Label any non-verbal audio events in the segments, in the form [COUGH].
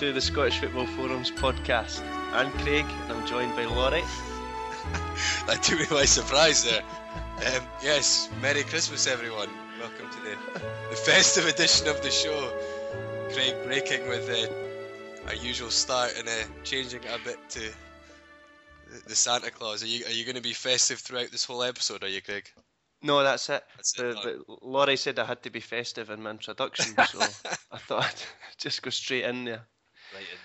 to the Scottish Football Forums podcast. I'm Craig and I'm joined by Laurie. [LAUGHS] that took me by surprise there. Um, yes, Merry Christmas, everyone. Welcome to the, the festive edition of the show. Craig breaking with uh, our usual start and uh, changing it a bit to the, the Santa Claus. Are you are you going to be festive throughout this whole episode? Are you, Craig? No, that's it. That's The, it. the, Laurie said I had to be festive in my introduction, so [LAUGHS] I thought I'd [LAUGHS] just go straight in there.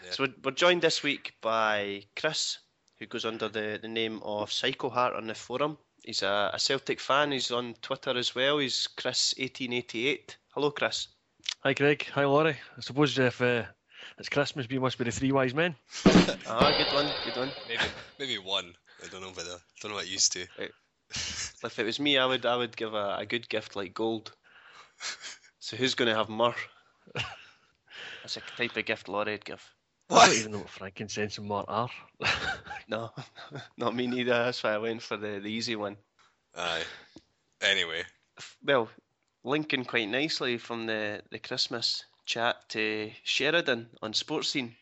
Right. So we're, we're joined this week by Chris, who goes under the, the name of Psycho Heart on the forum. He's a, a Celtic fan. He's on Twitter as well. He's Chris1888. Hello, Chris. Hi Craig, hi Laurie. I suppose if uh, it's Christmas, we must be the three wise men. [LAUGHS] Ah, good one, good one. maybe maybe one. I don't know whether I don't know what used to. If it was me, I would I would give a, a good gift like gold. So who's going to have myrrh? [LAUGHS] That's a type of gift Laurie'd give. I don't even know what frankincense and myrrh are. [LAUGHS] No, [LAUGHS] not me neither. That's why I went for the, the easy one. Aye. Anyway, Well, linking quite nicely from the, the Christmas chat to Sheridan on Sports Scene.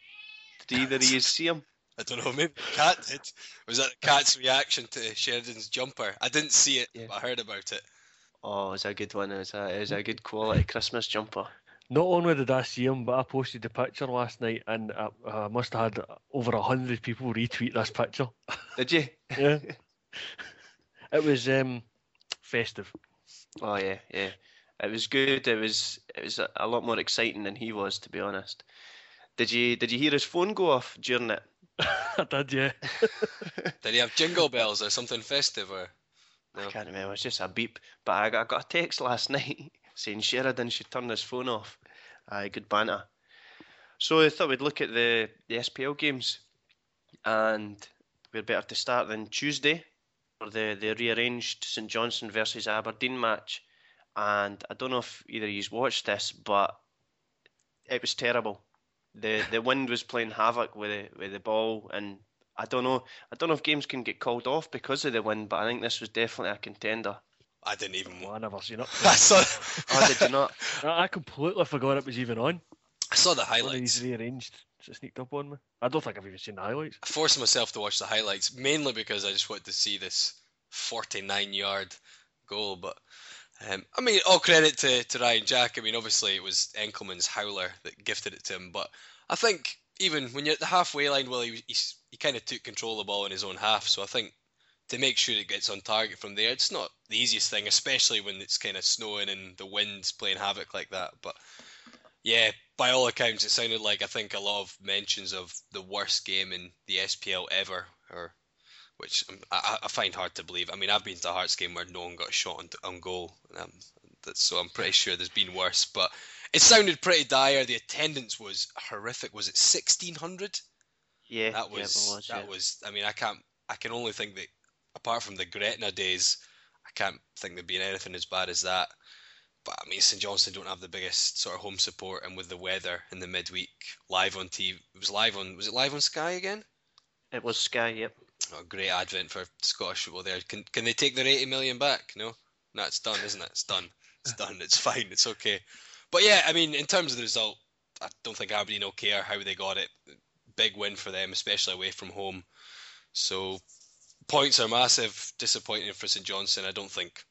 Did either of you [LAUGHS] see him? I don't know. Maybe Cat did. Was that Cat's reaction to Sheridan's jumper? I didn't see it, Yeah. but I heard about it. Oh, it was a good one. It was a, it was a good quality Christmas jumper. Not only did I see him, but I posted the picture last night, and I, I must have had over a hundred people retweet this picture. [LAUGHS] Did you? Yeah, [LAUGHS] it was um, festive. Oh yeah, yeah. It was good. It was it was a, a lot more exciting than he was, to be honest. Did you did you hear his phone go off during it? [LAUGHS] I did, yeah. Did he have jingle bells or something festive or? I can't remember. It was just a beep. But I got, I got a text last night saying Sheridan should turn his phone off. Aye, good banter. So I thought we'd look at the, the SPL games, and we're better to start than Tuesday for the, the rearranged St Johnstone versus Aberdeen match. And I don't know if either of you watched this, but it was terrible. The the wind was playing havoc with the, with the ball, and I don't know. I don't know if games can get called off because of the wind, but I think this was definitely a contender. I didn't even. Well, I never seen it. I saw. Oh, did you not? I [LAUGHS] I completely forgot it was even on. I saw the highlights. these rearranged, it sneaked up on me. I don't think I've even seen the highlights. I forced myself to watch the highlights mainly because I just wanted to see this 49 yard goal. But um, I mean, all credit to, to Ryan Jack. I mean, obviously it was Enckelman's howler that gifted it to him. But I think even when you're at the halfway line, well, he he, he kind of took control of the ball in his own half. So I think to make sure it gets on target from there, it's not the easiest thing, especially when it's kind of snowing and the wind's playing havoc like that. But yeah, by all accounts, it sounded like I think a lot of mentions of the worst game in the SPL ever, or which I, I find hard to believe. I mean, I've been to a Hearts game where no one got shot on, on goal, um, that's, so I'm pretty sure there's been worse. But it sounded pretty dire. The attendance was horrific. Was it 1600? Yeah, That yeah, was, was, that yeah. was. I mean, I can't. I can only think that apart from the Gretna days, I can't think there'd been anything as bad as that. But I mean, St Johnstone don't have the biggest sort of home support, and with the weather in the midweek, live on TV, it was live on. Was it live on Sky again? It was Sky, yep. Oh, great advent for Scottish football there. Can can they take their 80 million back? No, no, it's done, isn't it? It's done. It's done. It's [LAUGHS] fine. It's okay. But yeah, I mean, in terms of the result, I don't think Aberdeen will care how they got it. Big win for them, especially away from home. So points are massive. Disappointing for St Johnstone. I don't think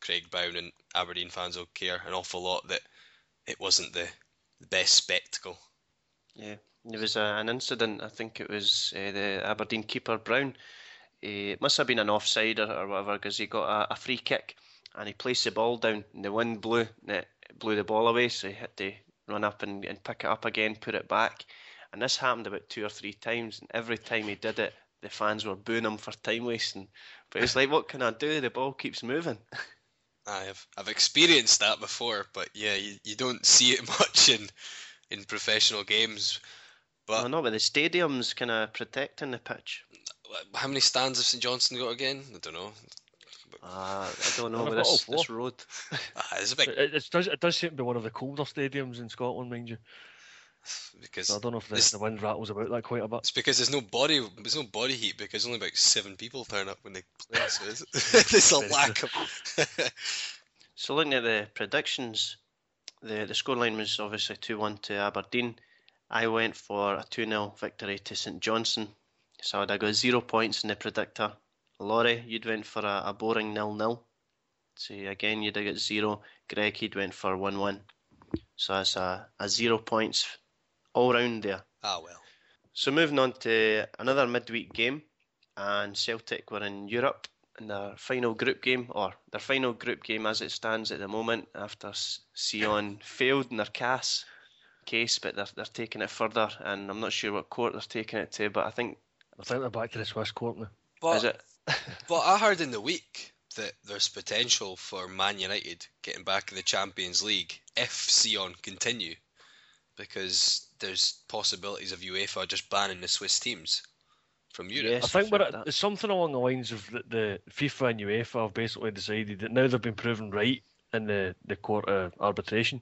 Craig Brown and Aberdeen fans will care an awful lot that it wasn't the, the best spectacle. Yeah, there was a, an incident. I think it was uh, the Aberdeen keeper Brown. Uh, it must have been an offside or, or whatever because he got a, a free kick and he placed the ball down and the wind blew and it blew the ball away. So he had to run up and, and pick it up again, put it back. And this happened about two or three times. And every time he did it, the fans were booing him for time wasting. But it's like, what can I do? The ball keeps moving. [LAUGHS] I've I've experienced that before, but yeah, you, you don't see it [LAUGHS] much in in professional games. But Well, not with the stadiums kind of protecting the pitch. how many stands have St Johnstone got again? I don't know. Uh, I don't know Well, with they've got this, this road. [LAUGHS] Ah, it's a big It, it does it does seem to be one of the colder stadiums in Scotland, mind you. Because I don't know if the, This- the wind rattles about that quite a bit. it's because there's no body there's no body heat because only about seven people turn up when they play. So it's, [LAUGHS] [LAUGHS] there's a lack of. [LAUGHS] So looking at the predictions, the the scoreline was obviously two one to Aberdeen. I went for a two 0 victory to St Johnstone. So I got zero points in the predictor. Laurie, you'd went for a, a boring nil nil. So again, you'd have got zero. Greg, he'd went for one one. So that's a, a zero points all round there. Ah well. So moving on to another midweek game, and Celtic were in Europe in their final group game, or their final group game as it stands at the moment, after Sion failed in their CAS case, but they're, they're taking it further, and I'm not sure what court they're taking it to, but I think I think they're back to the Swiss court now. But, is it? [LAUGHS] but I heard in the week that there's potential for Man United getting back in the Champions League if Sion continue, because there's possibilities of UEFA just banning the Swiss teams from Europe. Yes. I think I've we're at, it's something along the lines of the, the FIFA and UEFA have basically decided that now they've been proven right in the, the court of arbitration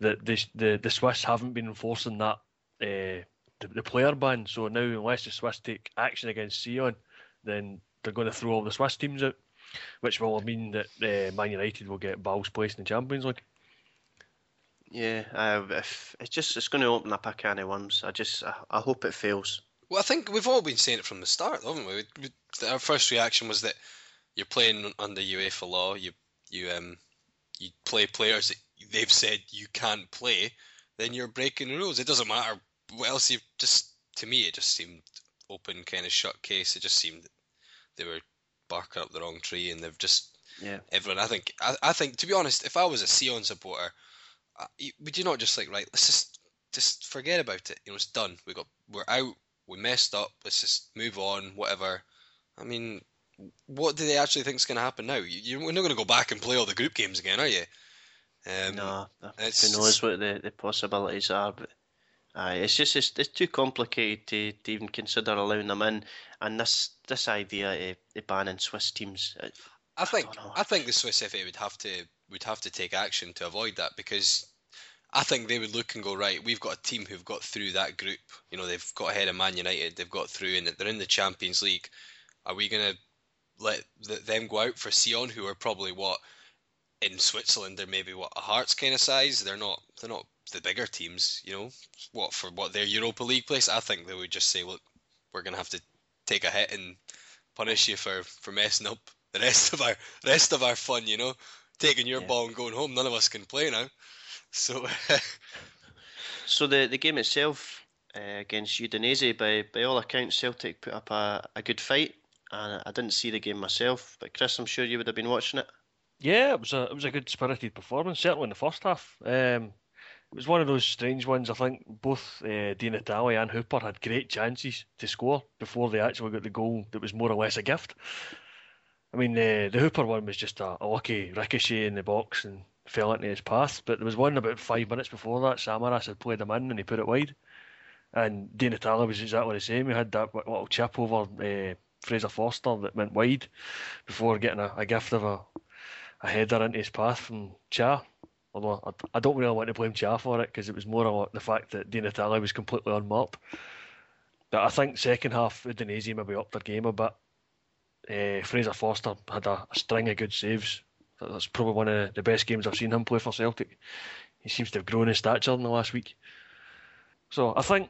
that the, the the Swiss haven't been enforcing that uh, the, the player ban. So now unless the Swiss take action against Sion, then they're going to throw all the Swiss teams out, which will mean that uh, Man United will get Basel's place in the Champions League. Yeah, I, if it's just it's going to open up a can of worms. I just I, I hope it fails. Well, I think we've all been saying it from the start, haven't we? We- we- Our first reaction was that you're playing under UEFA law. You you um you play players that they've said you can't play, then you're breaking the rules. It doesn't matter what else you just. To me, it just seemed open, kind of shut case. It just seemed that they were barking up the wrong tree, and they've just Yeah. everyone. I think I, I think to be honest, if I was a Sion supporter, would you not just like right? Let's just just forget about it. You know, it's done. We got we're out. We messed up. Let's just move on. Whatever. I mean, what do they actually think is going to happen now? You, you're not going to go back and play all the group games again, are you? Um, no, it's- who knows what the, the possibilities are, but aye, it's just it's, it's too complicated to, to even consider allowing them in. And this this idea of, of banning Swiss teams, it, I think don't. I think the Swiss FA would have to would have to take action to avoid that because I think they would look and go right. We've got a team who've got through that group. You know, they've got ahead of Man United. They've got through, and they're in the Champions League. Are we gonna let them go out for Sion, who are probably what in Switzerland they're maybe what a Hearts kind of size. They're not they're not the bigger teams. You know, what for what their Europa League place. I think they would just say, look, we're gonna have to take a hit and punish you for for messing up the rest of our rest of our fun. You know, taking your Yeah. ball and going home. None of us can play now. So [LAUGHS] So the, the game itself uh, against Udinese, by by all accounts, Celtic put up a, a good fight. And I didn't see the game myself, but Chris, I'm sure you would have been watching it. Yeah, it was a it was a good spirited performance, certainly in the first half. Um, it was one of those strange ones. I think both uh, Di Natale and Hooper had great chances to score before they actually got the goal that was more or less a gift. I mean, uh, the Hooper one was just a, a lucky ricochet in the box and fell into his path. But there was one about five minutes before that. Samaras had played him in and he put it wide. And Di Natale was exactly the same. He had that little chip over uh, Fraser Forster that went wide before getting a, a gift of a, a header into his path from Cha. Although I, I don't really want to blame Cha for it because it was more the fact that Di Natale was completely unmarked. But I think second half Udinese maybe upped their game a bit. Uh, Fraser Forster had a, a string of good saves. That's probably one of the best games I've seen him play for Celtic. He seems to have grown in stature in the last week. So I think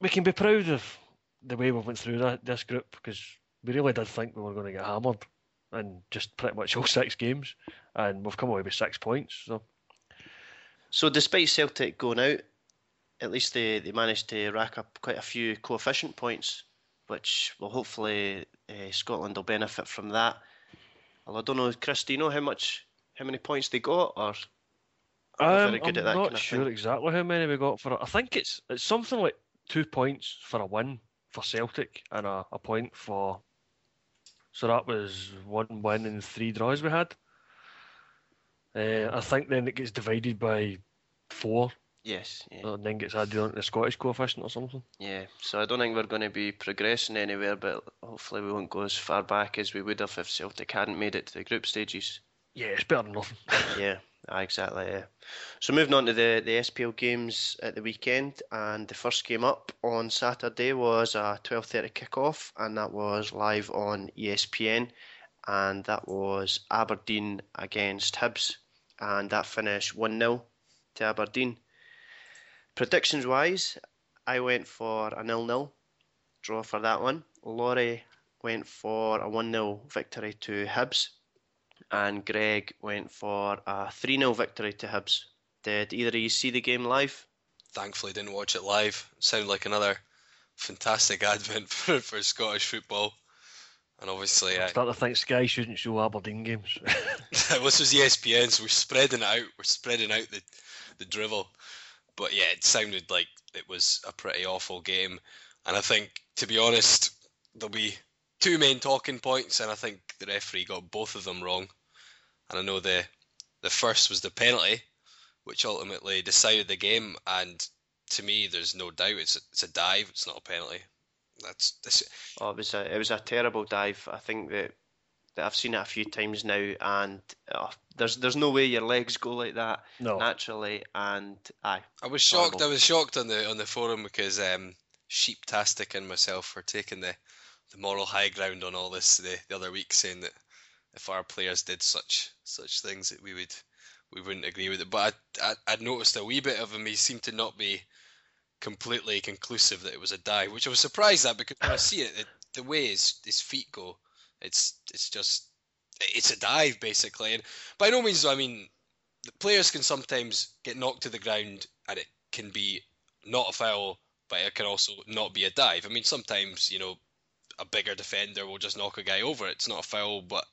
we can be proud of the way we went through that, this group because we really did think we were going to get hammered in just pretty much all six games, and we've come away with six points. So So despite Celtic going out, at least they, they managed to rack up quite a few coefficient points, which will hopefully uh, Scotland will benefit from that. Well, I don't know, Chris, do you know how much, how many points they got, or Um, I'm not kind of sure thing? exactly how many we got for it. I think it's it's something like two points for a win for Celtic and a, a point for. So that was one win and three draws we had. Uh, I think then it gets divided by four Yes, yeah, and then gets added on to the Scottish coefficient or something. yeah. So I don't think we're going to be progressing anywhere, but hopefully we won't go as far back as we would have if Celtic hadn't made it to the group stages. Yeah, it's better than nothing. [LAUGHS] yeah, exactly. Yeah. So moving on to the the SPL games at the weekend, and the first game up on Saturday was a twelve thirty kickoff, and that was live on ESPN, and that was Aberdeen against Hibs, and that finished one 0 to Aberdeen. Predictions wise, I went for a nil-nil draw for that one. Laurie went for a 1 0 victory to Hibs, and Greg went for a 3 0 victory to Hibs. Did either of you see the game live? Thankfully, didn't watch it live. Sounded like another fantastic advent [LAUGHS] for, for Scottish football. And obviously, I start to think Sky shouldn't show Aberdeen games. [LAUGHS] this was ESPN, so we're spreading it out. We're spreading out the, the drivel. But yeah, it sounded like it was a pretty awful game. And I think, to be honest, there'll be two main talking points, and I think the referee got both of them wrong. And I know the the first was the penalty, which ultimately decided the game. And to me, there's no doubt it's a, it's a dive. It's not a penalty. That's, that's oh, it was a it was a terrible dive. I think that, I've seen it a few times now, and oh, there's there's no way your legs go like that no. naturally. And aye, I was shocked. Horrible. I was shocked on the on the forum because um, Sheeptastic and myself were taking the the moral high ground on all this the, the other week, saying that if our players did such such things, that we would we wouldn't agree with it. But I, I would noticed a wee bit of him. He seemed to not be completely conclusive that it was a dive, which I was surprised at because when I see it, the way his, his feet go, it's it's just it's a dive basically. And by no means, I mean, the players can sometimes get knocked to the ground and it can be not a foul, but it can also not be a dive. I mean, sometimes you know a bigger defender will just knock a guy over. It's not a foul, but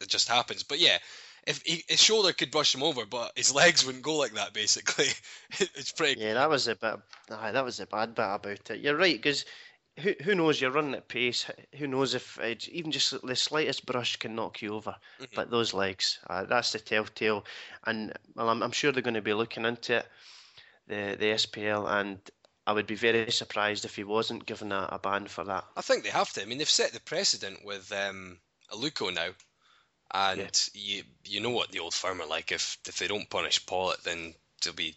it just happens. But yeah, if he, his shoulder could brush him over, but his legs wouldn't go like that. Basically, [LAUGHS] it's pretty. Yeah, that was a bit. Aye, that was a bad bit about it. You're right because who who knows? You're running at pace. Who knows if even just the slightest brush can knock you over? Mm-hmm. But those legs, uh, that's the telltale. And well, I'm, I'm sure they're going to be looking into it, the the SPL, and I would be very surprised if he wasn't given a, a ban for that. I think they have to. I mean, they've set the precedent with um, Aluko now, and yeah. you you know what the old firm are like. If if they don't punish Pawlett, then there'll be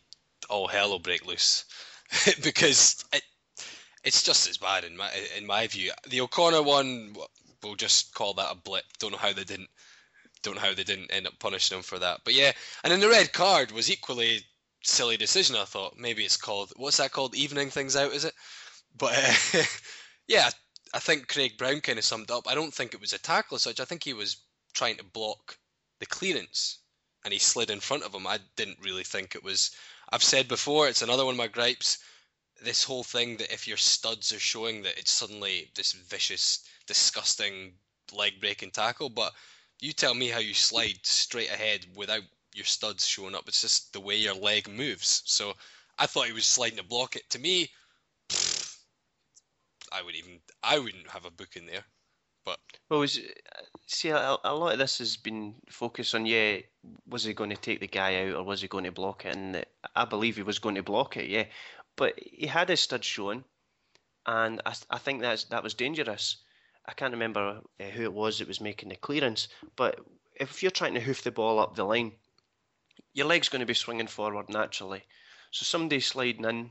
all hell will break loose [LAUGHS] because it, it's just as bad in my in my view. The O'Connor one, we'll just call that a blip. Don't know how they didn't don't know how they didn't end up punishing him for that. But yeah, and then the red card was equally silly decision. I thought maybe it's called what's that called? Evening things out, is it? But uh, [LAUGHS] yeah, I think Craig Brown kind of summed up. I don't think it was a tackle as such. I think he was trying to block the clearance, and he slid in front of him. I didn't really think it was. I've said before, it's another one of my gripes. This whole thing that if your studs are showing that it's suddenly this vicious, disgusting leg breaking tackle, but you tell me how you slide straight ahead without your studs showing up. It's just the way your leg moves. So I thought he was sliding to block it. To me, pfft, I would even I wouldn't have a book in there. But well, was see a, a, lot of this has been focused on yeah, was he going to take the guy out or was he going to block it? And I believe he was going to block it, yeah. But he had his stud showing, and I, I think that's that was dangerous. I can't remember uh, who it was that was making the clearance, but if you're trying to hoof the ball up the line your leg's going to be swinging forward naturally. So somebody sliding in,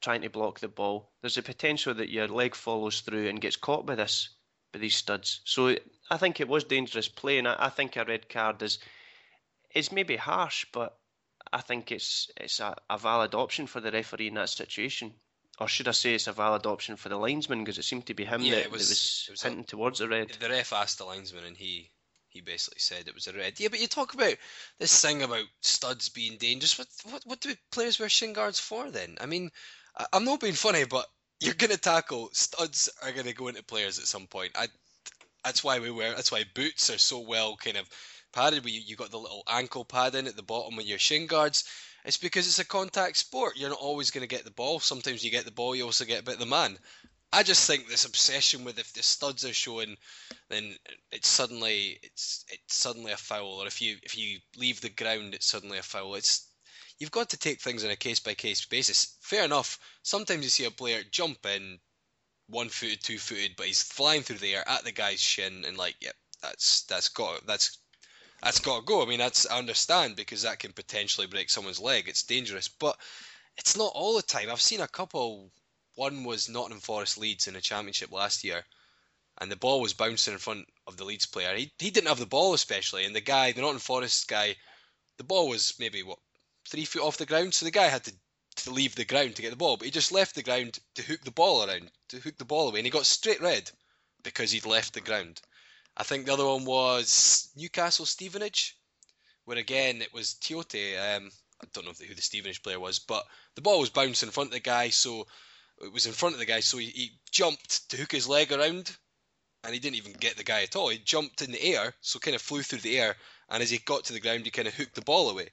trying to block the ball, there's a potential that your leg follows through and gets caught by this, by these studs. So I think it was dangerous play, and I, I think a red card is is maybe harsh, but I think it's it's a, a valid option for the referee in that situation. Or should I say it's a valid option for the linesman because it seemed to be him yeah, that, was, that was, was hinting a, towards the red. The ref asked the linesman and he he basically said it was a red. Yeah, but you talk about this thing about studs being dangerous. What what what do players wear shin guards for then? I mean, I, I'm not being funny, but [LAUGHS] you're gonna tackle studs are gonna go into players at some point. I that's why we wear that's why boots are so well kind of padded. We you got the little ankle padding at the bottom of your shin guards. It's because it's a contact sport. You're not always going to get the ball. Sometimes you get the ball, you also get a bit of the man. I just think this obsession with if the studs are showing, then it's suddenly it's it's suddenly a foul, or if you if you leave the ground, it's suddenly a foul. It's you've got to take things on a case by case basis. Fair enough. Sometimes you see a player jump in, one footed, two footed, but he's flying through the air at the guy's shin, and like, yep, yeah, that's that's got that's that's got to go. I mean, that's I understand because that can potentially break someone's leg. It's dangerous, but it's not all the time. I've seen a couple one was Nottingham Forest Leeds in the Championship last year, and the ball was bouncing in front of the Leeds player. He, he didn't have the ball especially, and the guy, the Nottingham Forest guy, the ball was maybe what three feet off the ground, so the guy had to to leave the ground to get the ball, but he just left the ground to hook the ball around, to hook the ball away, and he got straight red because he'd left the ground. I think the other one was Newcastle Stevenage, where again it was Tiote. Um, I don't know who the Stevenage player was, but the ball was bouncing in front of the guy, so it was in front of the guy, so he, he jumped to hook his leg around, and he didn't even get the guy at all. He jumped in the air, so kind of flew through the air, and as he got to the ground, he kind of hooked the ball away.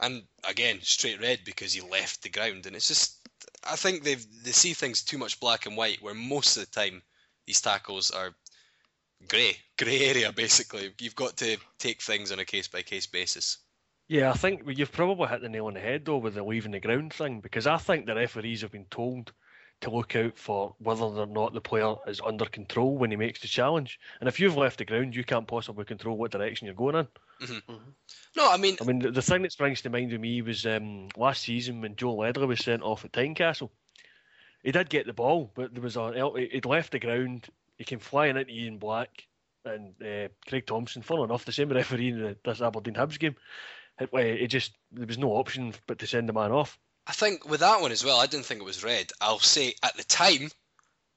And again, straight red because he left the ground, and it's just I think they they see things too much black and white, where most of the time these tackles are grey, grey area basically. You've got to take things on a case by case basis. Yeah, I think you've probably hit the nail on the head though with the leaving the ground thing because I think the referees have been told to look out for whether or not the player is under control when he makes the challenge. And if you've left the ground, you can't possibly control what direction you're going in. Mm-hmm. Mm-hmm. No, I mean, I mean, the, the, thing that springs to mind with me was um, last season when Joe Ledley was sent off at Tynecastle. He did get the ball, but there was a he'd left the ground. He came flying into Ian Black and uh, Craig Thomson. Funnily enough, the same referee in this Aberdeen Hibs game. It, it just there was no option but to send the man off. I think with that one as well, I didn't think it was red. I'll say at the time,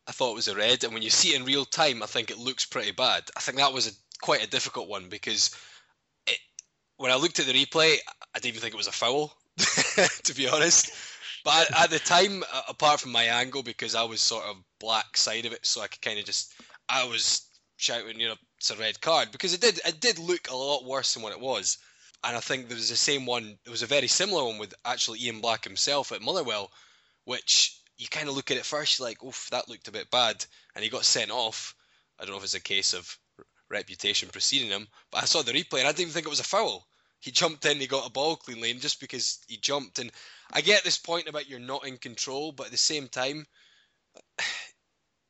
I thought it was a red, and when you see it in real time, I think it looks pretty bad. I think that was a, quite a difficult one because it, when I looked at the replay, I didn't even think it was a foul, [LAUGHS] to be honest. But at, the time, apart from my angle, because I was sort of black side of it, so I could kind of just, I was shouting, you know, it's a red card because it did, it did look a lot worse than what it was and I think there was the same one. There was a very similar one with actually Ian Black himself at Motherwell, which you kind of look at it first, you're like, oof, that looked a bit bad, and he got sent off. I don't know if it's a case of reputation preceding him, but I saw the replay and I didn't even think it was a foul. He jumped in, he got a ball cleanly, and just because he jumped, and I get this point about you're not in control, but at the same time,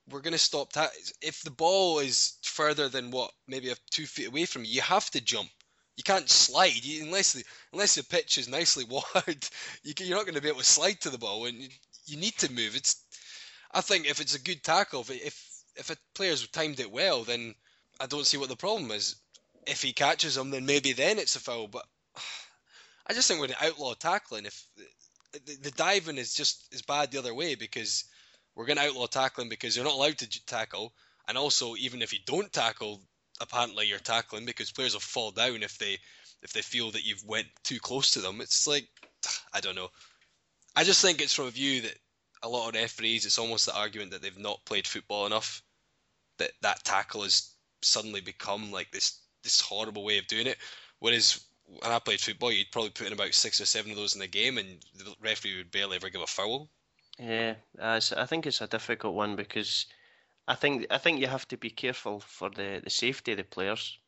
we're going to stop that. If the ball is further than what, maybe a two feet away from you, you have to jump you can't slide you, unless the unless the pitch is nicely [LAUGHS] watered. You are not going to be able to slide to the ball, and you, you, need to move. It's I think if it's a good tackle, if if a player's timed it well, then I don't see what the problem is. If he catches him, then maybe then it's a foul. But [SIGHS] I just think we're going to outlaw tackling. If the, diving is just as bad the other way because we're going to outlaw tackling because you're not allowed to tackle, and also even if you don't tackle, apparently you're tackling because players will fall down if they if they feel that you've went too close to them. It's like [SIGHS] I don't know. I just think it's from a view that a lot of referees, it's almost the argument that they've not played football enough. That that tackle has suddenly become like this this horrible way of doing it. Whereas when I played football, you'd probably put in about six or seven of those in the game, and the referee would barely ever give a foul. Yeah, uh, I think it's a difficult one because I think I think you have to be careful for the, the safety of the players.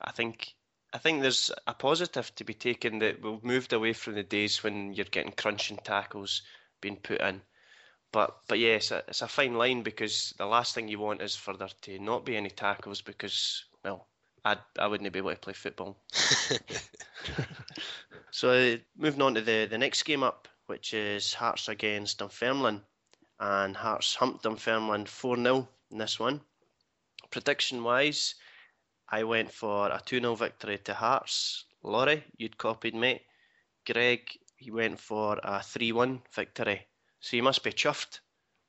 I think I think there's a positive to be taken that we've moved away from the days when you're getting crunching tackles being put in. But but yes, yeah, it's, a fine line because the last thing you want is for there to not be any tackles because I I wouldn't be able to play football. [LAUGHS] [LAUGHS] so moving on to the the next game up, which is Hearts against Dunfermline, and Hearts humped Dunfermline four 0 in this one. Prediction wise, I went for a 2 0 victory to Hearts. Laurie, you'd copied me. Greg, he went for a 3 1 victory. So you must be chuffed,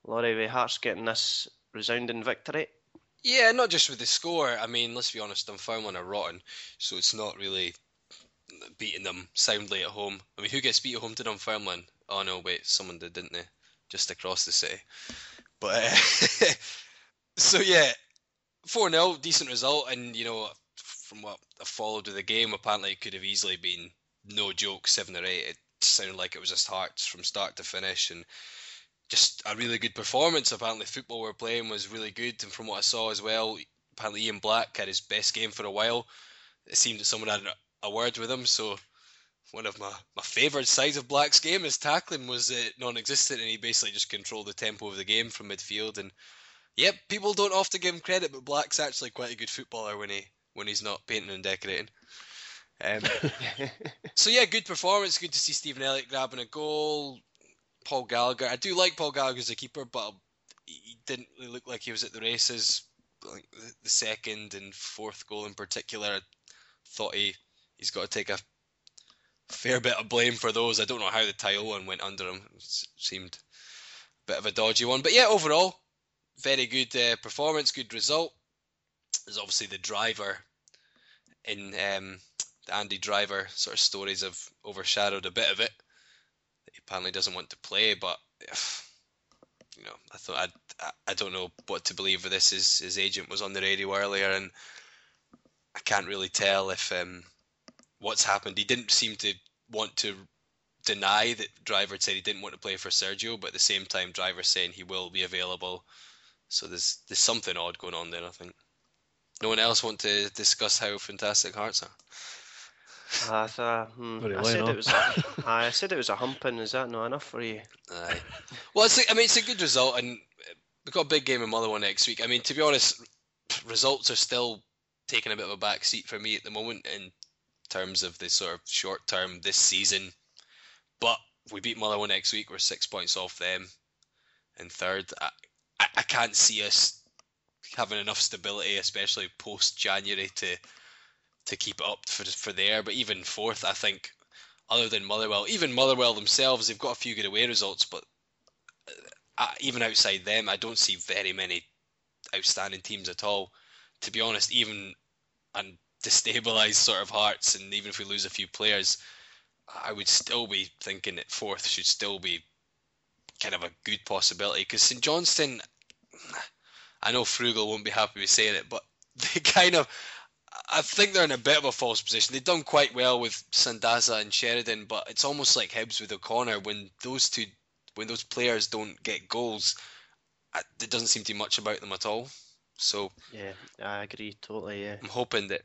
Laurie, with Hearts getting this resounding victory. Yeah, not just with the score. I mean, let's be honest, Dunfermline are rotten, so it's not really beating them soundly at home. I mean, who gets beat at home to Dunfermline? Oh no, wait, someone did, didn't they? Just across the city. But uh, [LAUGHS] so yeah, four 0 decent result, and you know from what I followed of the game, apparently it could have easily been no joke seven or eight. It sounded like it was just Hearts from start to finish, and just a really good performance. Apparently, the football we're playing was really good, and from what I saw as well, apparently Ian Black had his best game for a while. It seemed that someone had a word with him, so one of my, my favourite sides of Black's game is tackling was uh, non-existent, and he basically just controlled the tempo of the game from midfield and Yep, people don't often give him credit, but Black's actually quite a good footballer when he when he's not painting and decorating. Um, [LAUGHS] so yeah, good performance. Good to see Stephen Elliott grabbing a goal. Paul Gallacher. I do like Paul Gallacher as a keeper, but he didn't really look like he was at the races. Like the second and fourth goal in particular, I thought he he's got to take a fair bit of blame for those. I don't know how the Tile one went under him. It seemed a bit of a dodgy one. But yeah, overall, very good uh, performance, good result. There's obviously the driver in um, the Andy Driver sort of stories have overshadowed a bit of it. Apparently doesn't want to play, but you know, I thought I I don't know what to believe of this. His his agent was on the radio earlier, and I can't really tell if um, what's happened. He didn't seem to want to deny that Driver said he didn't want to play for Sergio, but at the same time, Driver saying he will be available. So there's there's something odd going on there. I think. No one else want to discuss how fantastic Hearts are. I thought, hmm, I said it was. A, [LAUGHS] I said it was a humping. Is that not enough for you? Aye. Well, it's. A, I mean, it's a good result, and we've got a big game in Motherwell next week. I mean, to be honest, results are still taking a bit of a back seat for me at the moment in terms of the sort of short term this season. But if we beat Motherwell next week, we're six points off them in third. I, I, I can't see us having enough stability, especially post January, to to keep it up for for there. But even fourth, I think, other than Motherwell, even Motherwell themselves, they've got a few good away results, but uh, even outside them, I don't see very many outstanding teams at all. To be honest, even and destabilised sort of Hearts, and even if we lose a few players, I would still be thinking that fourth should still be kind of a good possibility because St Johnstone. [SIGHS] I know Frugal won't be happy with saying it, but [LAUGHS] they kind of I think they're in a bit of a false position. They've done quite well with Sandaza and Sheridan, but it's almost like Hibs with O'Connor when those two, when those players don't get goals, it doesn't seem to be much about them at all. So yeah, I agree totally. Yeah, I'm hoping that,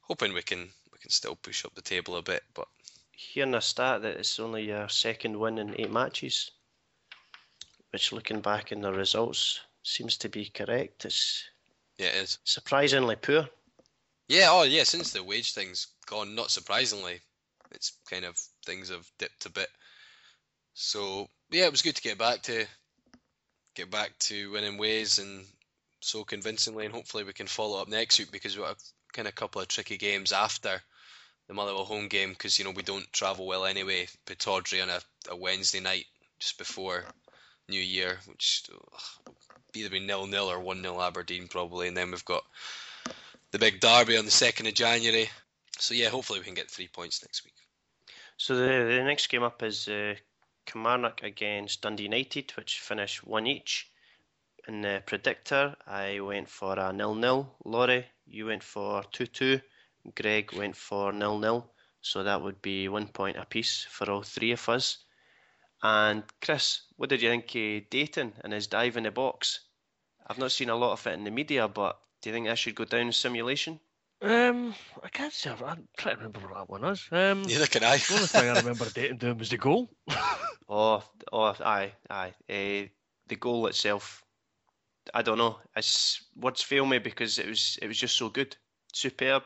hoping we can we can still push up the table a bit, but hearing a stat that it's only your second win in eight matches, which looking back in the results seems to be correct. It's yeah, it is surprisingly poor. Yeah, oh yeah, since the wage thing's gone, not surprisingly, it's kind of things have dipped a bit. So yeah, it was good to get back to get back to winning ways and so convincingly, and hopefully we can follow up next week because we've got a kind of couple of tricky games after the Motherwell home game because you know we don't travel well anyway. Pittodrie on a, a Wednesday night just before New Year, which ugh, either be nil nil or one 0 Aberdeen probably, and then we've got the big derby on the 2nd of January. So, yeah, hopefully we can get three points next week. So, the, the next game up is uh, Kilmarnock against Dundee United, which finished one each. In the predictor, I went for a nil nil. Laurie, you went for 2 2. Greg went for nil nil. So, that would be one point apiece for all three of us. And Chris, what did you think of Dayton and his dive in the box? I've not seen a lot of it in the media, but do you think that should go down in simulation? Um, I can't say. I'm trying to remember what that one was. Um, Neither can I. the only thing I remember Dayton doing was the goal. [LAUGHS] oh, oh, aye, aye. Uh, the goal itself, I don't know. It's words fail me because it was it was just so good, superb,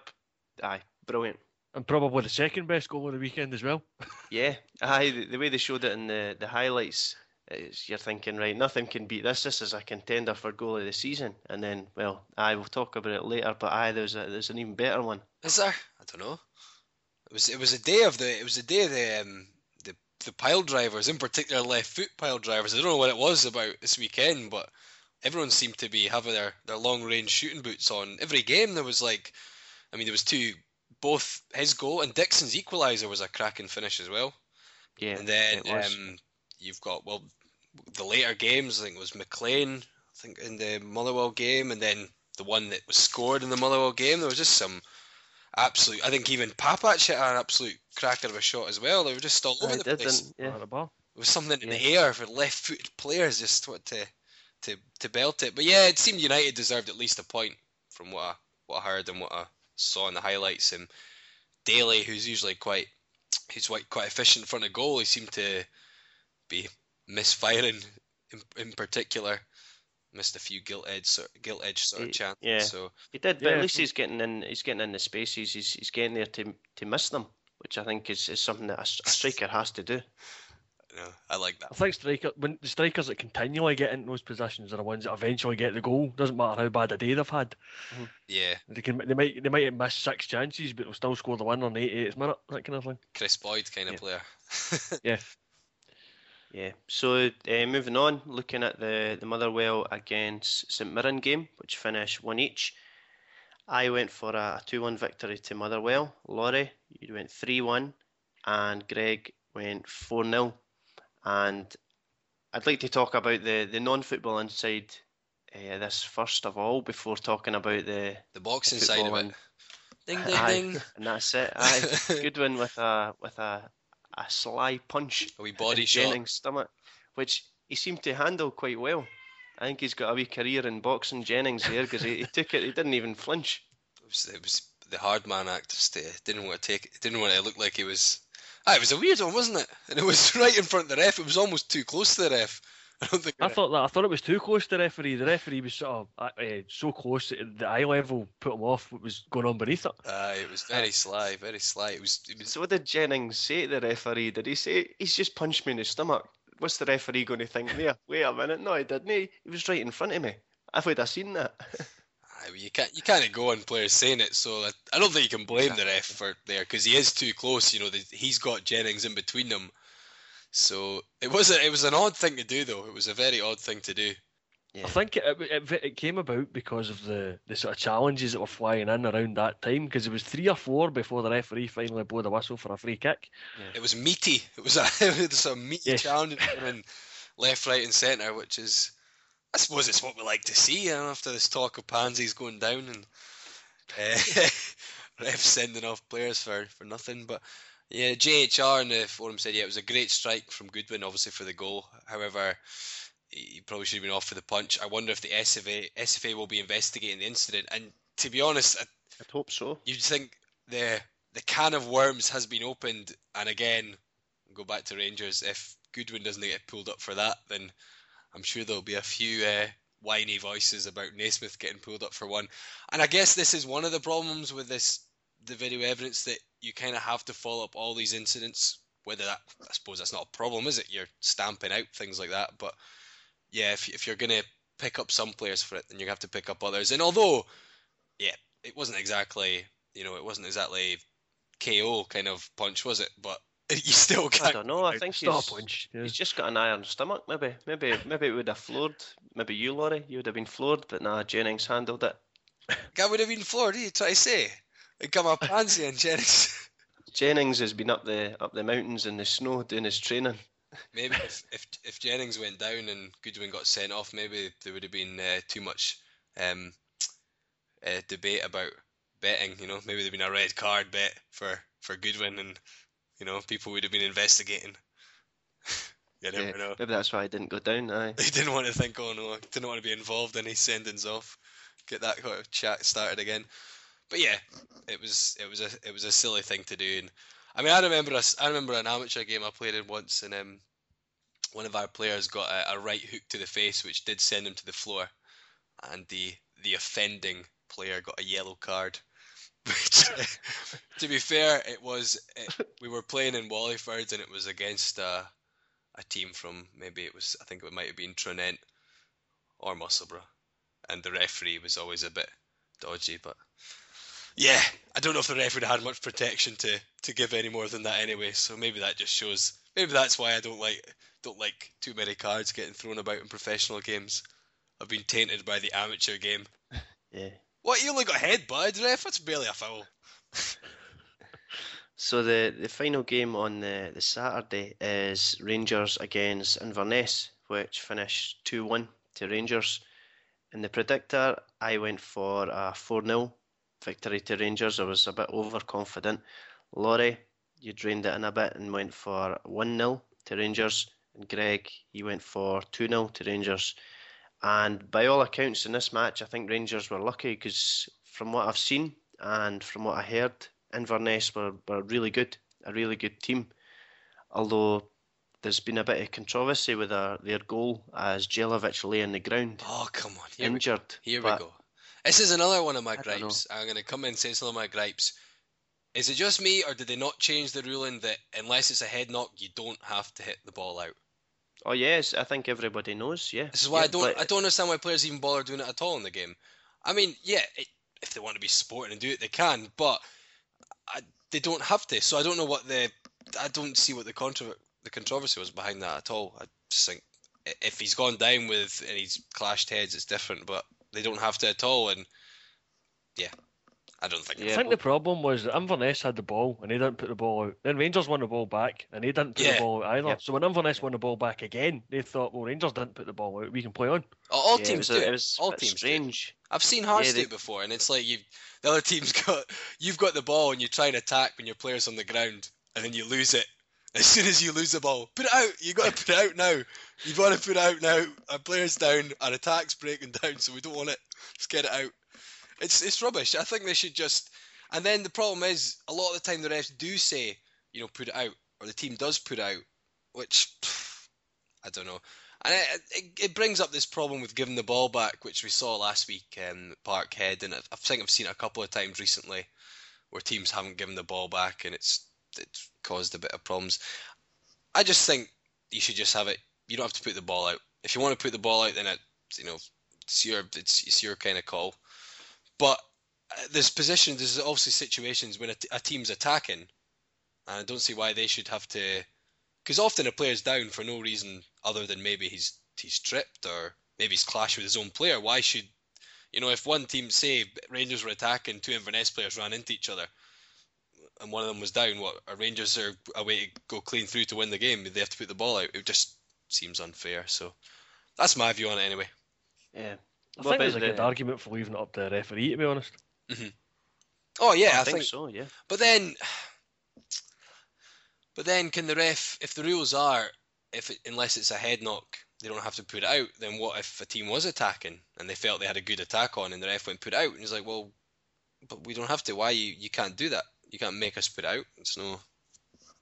aye, brilliant. And probably the second best goal of the weekend as well. [LAUGHS] yeah, aye. The, the way they showed it in the the highlights, it's, you're thinking, right, nothing can beat this. This is a contender for goal of the season. And then, well, I will talk about it later. But aye, there's a, there's an even better one. Is there? I don't know. It was it was a day of the it was a day of the um, the the pile drivers, in particular left foot pile drivers. I don't know what it was about this weekend, but everyone seemed to be having their, their long range shooting boots on. Every game there was like, I mean, there was two, both his goal and Dixon's equaliser was a cracking finish as well. Yeah, and then um, you've got well the later games. I think it was McLean. I think in the Motherwell game, and then the one that was scored in the Motherwell game. There was just some absolute. I think even Papac hit an absolute cracker of a shot as well. They were just all over the place. Yeah. There was something in yeah. the air for left-footed players just what to to to belt it. But yeah, it seemed United deserved at least a point from what I, what I heard and what I saw in the highlights. And Daly, who's usually quite he's quite quite efficient in front of goal, he seemed to be misfiring in, in particular. Missed a few gilt edge sort gilt edge sort of chances. Yeah, so he did, but yeah. at least he's getting in. He's getting in the spaces. He's he's getting there to to miss them, which I think is, is something that a, a striker has to do. know, I like that. I think striker when the strikers that continually get into those positions are the ones that eventually get the goal. Doesn't matter how bad a day they've had. Mm-hmm. Yeah, They can they might they might miss six chances, but they'll still score the winner in the 88th minute. That kind of thing. Kris Boyd kind of Yeah. player. [LAUGHS] Yeah. Yeah. So uh, moving on, looking at the the Motherwell against St Mirren game, which finished one each. I went for a two one victory to Motherwell. Laurie, you went three one, and Greg went four 0 And I'd like to talk about the the non football inside. Uh, this first of all, before talking about the the boxing side of it. Ding ding Aye, ding. and that's it. Aye, [LAUGHS] Goodwin with a with a a sly punch A wee body in shot. Jennings' stomach, which he seemed to handle quite well. I think he's got a wee career in boxing, Jennings here, because he, he took it. He didn't even flinch. It was, it was the hard man act. Just uh, didn't want to take. it. Didn't want to look like he was. Ah, it was a weird one, wasn't it? And it was [LAUGHS] right in front of the ref. It was almost too close to the ref. [LAUGHS] I don't think. I thought that I thought it was too close to the referee. The referee was sort of uh, uh, so close that the eye level put him off what was going on beneath it. Aye, it was very sly, very sly. It was. It was So what did Jennings say to the referee? Did he say he's just punched me in the stomach? What's the referee going to think there? Wait a minute, no, he didn't. He, he was right in front of me. I would have seen that. [LAUGHS] aye, well, you can't. You can't go on players saying it. So I, I don't think you can blame the ref for there because he is too close. You know, the, he's got Jennings in between them. So it was a, it was an odd thing to do though. It was a very odd thing to do. Yeah. I think it, it, it came about because of the, the sort of challenges that were flying in around that time because it was three or four before the referee finally blew the whistle for a free kick. It was meaty. It was a [LAUGHS] it was a meaty Yes. challenge in left, right, and centre, which is I suppose it's what we like to see. You know, after this talk of pansies going down and [LAUGHS] uh, [LAUGHS] refs sending off players for, for nothing. But yeah, JHR in the forum said yeah, it was a great strike from Goodwin, obviously for the goal. However, he probably should have been off for the punch. I wonder if the SFA SFA will be investigating the incident. And to be honest, I I'd hope so. you'd think the the can of worms has been opened, and again, go back to Rangers. If Goodwin doesn't get pulled up for that, then I'm sure there'll be a few uh, whiny voices about Naismith getting pulled up for one. And I guess this is one of the problems with this the video evidence that you kind of have to follow up all these incidents. Whether that, I suppose that's not a problem, is it? You're stamping out things like that, but yeah, if if you're gonna pick up some players for it, then you have to pick up others. And although, yeah, it wasn't exactly, you know, it wasn't exactly KO kind of punch, was it? But [LAUGHS] you still I can't. I don't know. I think he's, punch. Yeah. he's just got an iron stomach. Maybe, maybe, maybe it would have floored. Maybe you, Laurie, you would have been floored, but nah, Jennings handled it. Guy would have been floored. What are you trying to say? Like I'm a pansy and Jennings. [LAUGHS] Jennings has been up the up the mountains in the snow doing his training. maybe if, if if Jennings went down and Goodwin got sent off, maybe there would have been uh, too much um, uh, debate about betting. You know, maybe there'd been a red card bet for for Goodwin, and you know, people would have been investigating. [LAUGHS] you never Yeah, know. maybe that's why he didn't go down. Aye. [LAUGHS] He didn't want to think, oh no, didn't want to be involved in his sendings off. Get that kind of chat started again. But yeah, it was it was a it was a silly thing to do. And I mean, I remember us. I remember an amateur game I played in once, and um, one of our players got a, a right hook to the face, which did send him to the floor, and the the offending player got a yellow card. [LAUGHS] Which, to be fair, it was it, we were playing in Wallyford, and it was against uh, a team from maybe it was I think it might have been Tranent or Musselburgh, and the referee was always a bit dodgy. But yeah, I don't know if the referee had much protection to to give any more than that anyway. So maybe that just shows. Maybe that's why I don't like don't like too many cards getting thrown about in professional games. I've been tainted by the amateur game. [LAUGHS] Yeah. What you only got head bud, ref? That's barely a foul. [LAUGHS] So the, the final game on the, the Saturday is Rangers against Inverness, which finished 2 1 to Rangers. In the predictor, I went for a 4 0 victory to Rangers. I was a bit overconfident. Laurie, you drained it in a bit and went for 1 0 to Rangers. And Greg, he went for 2 0 to Rangers. And by all accounts in this match, I think Rangers were lucky because from what I've seen and from what I heard, Inverness were, were really good, a really good team. Although there's been a bit of controversy with their, their goal as Jelavic lay on the ground, Oh come on, here we, injured. here we go. This is another one of my I gripes. I'm gonna come in and say some of my gripes. Is it just me, or did they not change the ruling that unless it's a head knock, you don't have to hit the ball out? Oh yes, I think everybody knows. Yeah. This is why yeah, I don't but- I don't understand why players even bother doing it at all in the game. I mean, yeah, it, if they want to be sporting and do it, they can, but I, they don't have to. So I don't know what the I don't see what the contro- the controversy was behind that at all. I just think if he's gone down with and he's clashed heads, it's different, but they don't have to at all. And yeah, I don't think. I think the problem was that Inverness had the ball and they didn't put the ball out. Then Rangers won the ball back and they didn't put Yeah. the ball out either. Yep. So when Inverness won the ball back again, they thought, well, Rangers didn't put the ball out. We can play on. all all yeah, teams it was, do. it. it was all bit teams do. strange. I've seen Hearts Yeah, do it before, and it's like you, the other team's [LAUGHS] got, you've got the ball and you try and attack when your player's on the ground, and then you lose it. As soon as you lose the ball, put it out. You've got to put it out now. You've got to put it out now. Our player's down. Our attack's breaking down, so we don't want it. Let's get it out. It's it's rubbish. I think they should just. And then the problem is, a lot of the time the refs do say, you know, put it out, or the team does put it out, which pff, I don't know. And it, it, it brings up this problem with giving the ball back, which we saw last week um, Parkhead, and I I think I've seen it a couple of times recently, where teams haven't given the ball back, and it's it's caused a bit of problems. I just think you should just have it. You don't have to put the ball out. If you want to put the ball out, then it, you know, it's your it's, it's your kind of call. But uh, there's positions, there's obviously situations when a, t- a team's attacking, and I don't see why they should have to. Because often a player's down for no reason other than maybe he's he's tripped or maybe he's clashed with his own player. Why should you know if one team say Rangers were attacking, two Inverness players ran into each other, and one of them was down, what are Rangers are away to go clean through to win the game? They have to put the ball out. It just seems unfair. So that's my view on it anyway. Yeah. I What think there's a good the- argument for leaving it up to the referee, to be honest. Mhm. Oh yeah, I, I, think, think so. Yeah. But then, but then, can the ref, if the rules are, if it, unless it's a head knock, they don't have to put it out. Then what if a team was attacking and they felt they had a good attack on, and the ref went put it out, and he's like, well, but we don't have to. Why you you can't do that? You can't make us put out. It's no.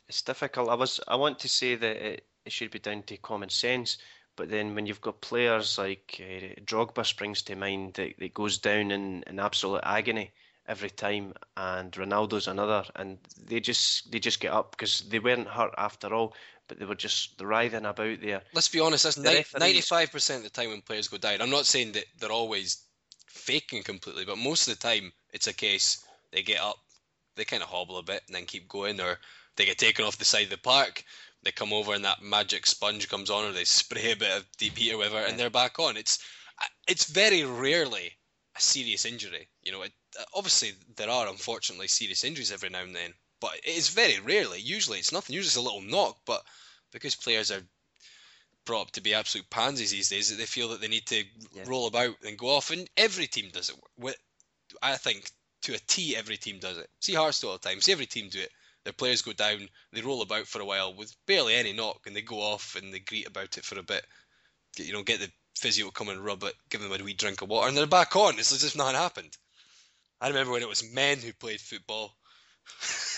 It's difficult. I was. I want to say that it, it should be down to common sense, but then when you've got players like uh, Drogba springs to mind that, that goes down in, in absolute agony every time, and Ronaldo's another, and they just they just get up because they weren't hurt after all, but they were just writhing about there. Let's be honest. That's The ni- referees- 95% of the time when players go down. I'm not saying that they're always faking completely, but most of the time it's a case they get up, they kind of hobble a bit and then keep going, or they get taken off the side of the park. They come over and that magic sponge comes on, or they spray a bit of deep heat or whatever, and they're back on. It's it's very rarely a serious injury. You know, it, obviously there are unfortunately serious injuries every now and then, but it is very rarely. Usually it's nothing. Usually it's a little knock, but because players are brought up to be absolute pansies these days, that they feel that they need to Yeah. roll about and go off, and every team does it. I think to a T, every team does it. See Hearts do all the time. See every team do it. Their players go down, they roll about for a while with barely any knock, and they go off and they greet about it for a bit. Get, you know, get the physio to come and rub it, give them a wee drink of water, and they're back on. It's as if nothing happened. I remember when it was men who played football.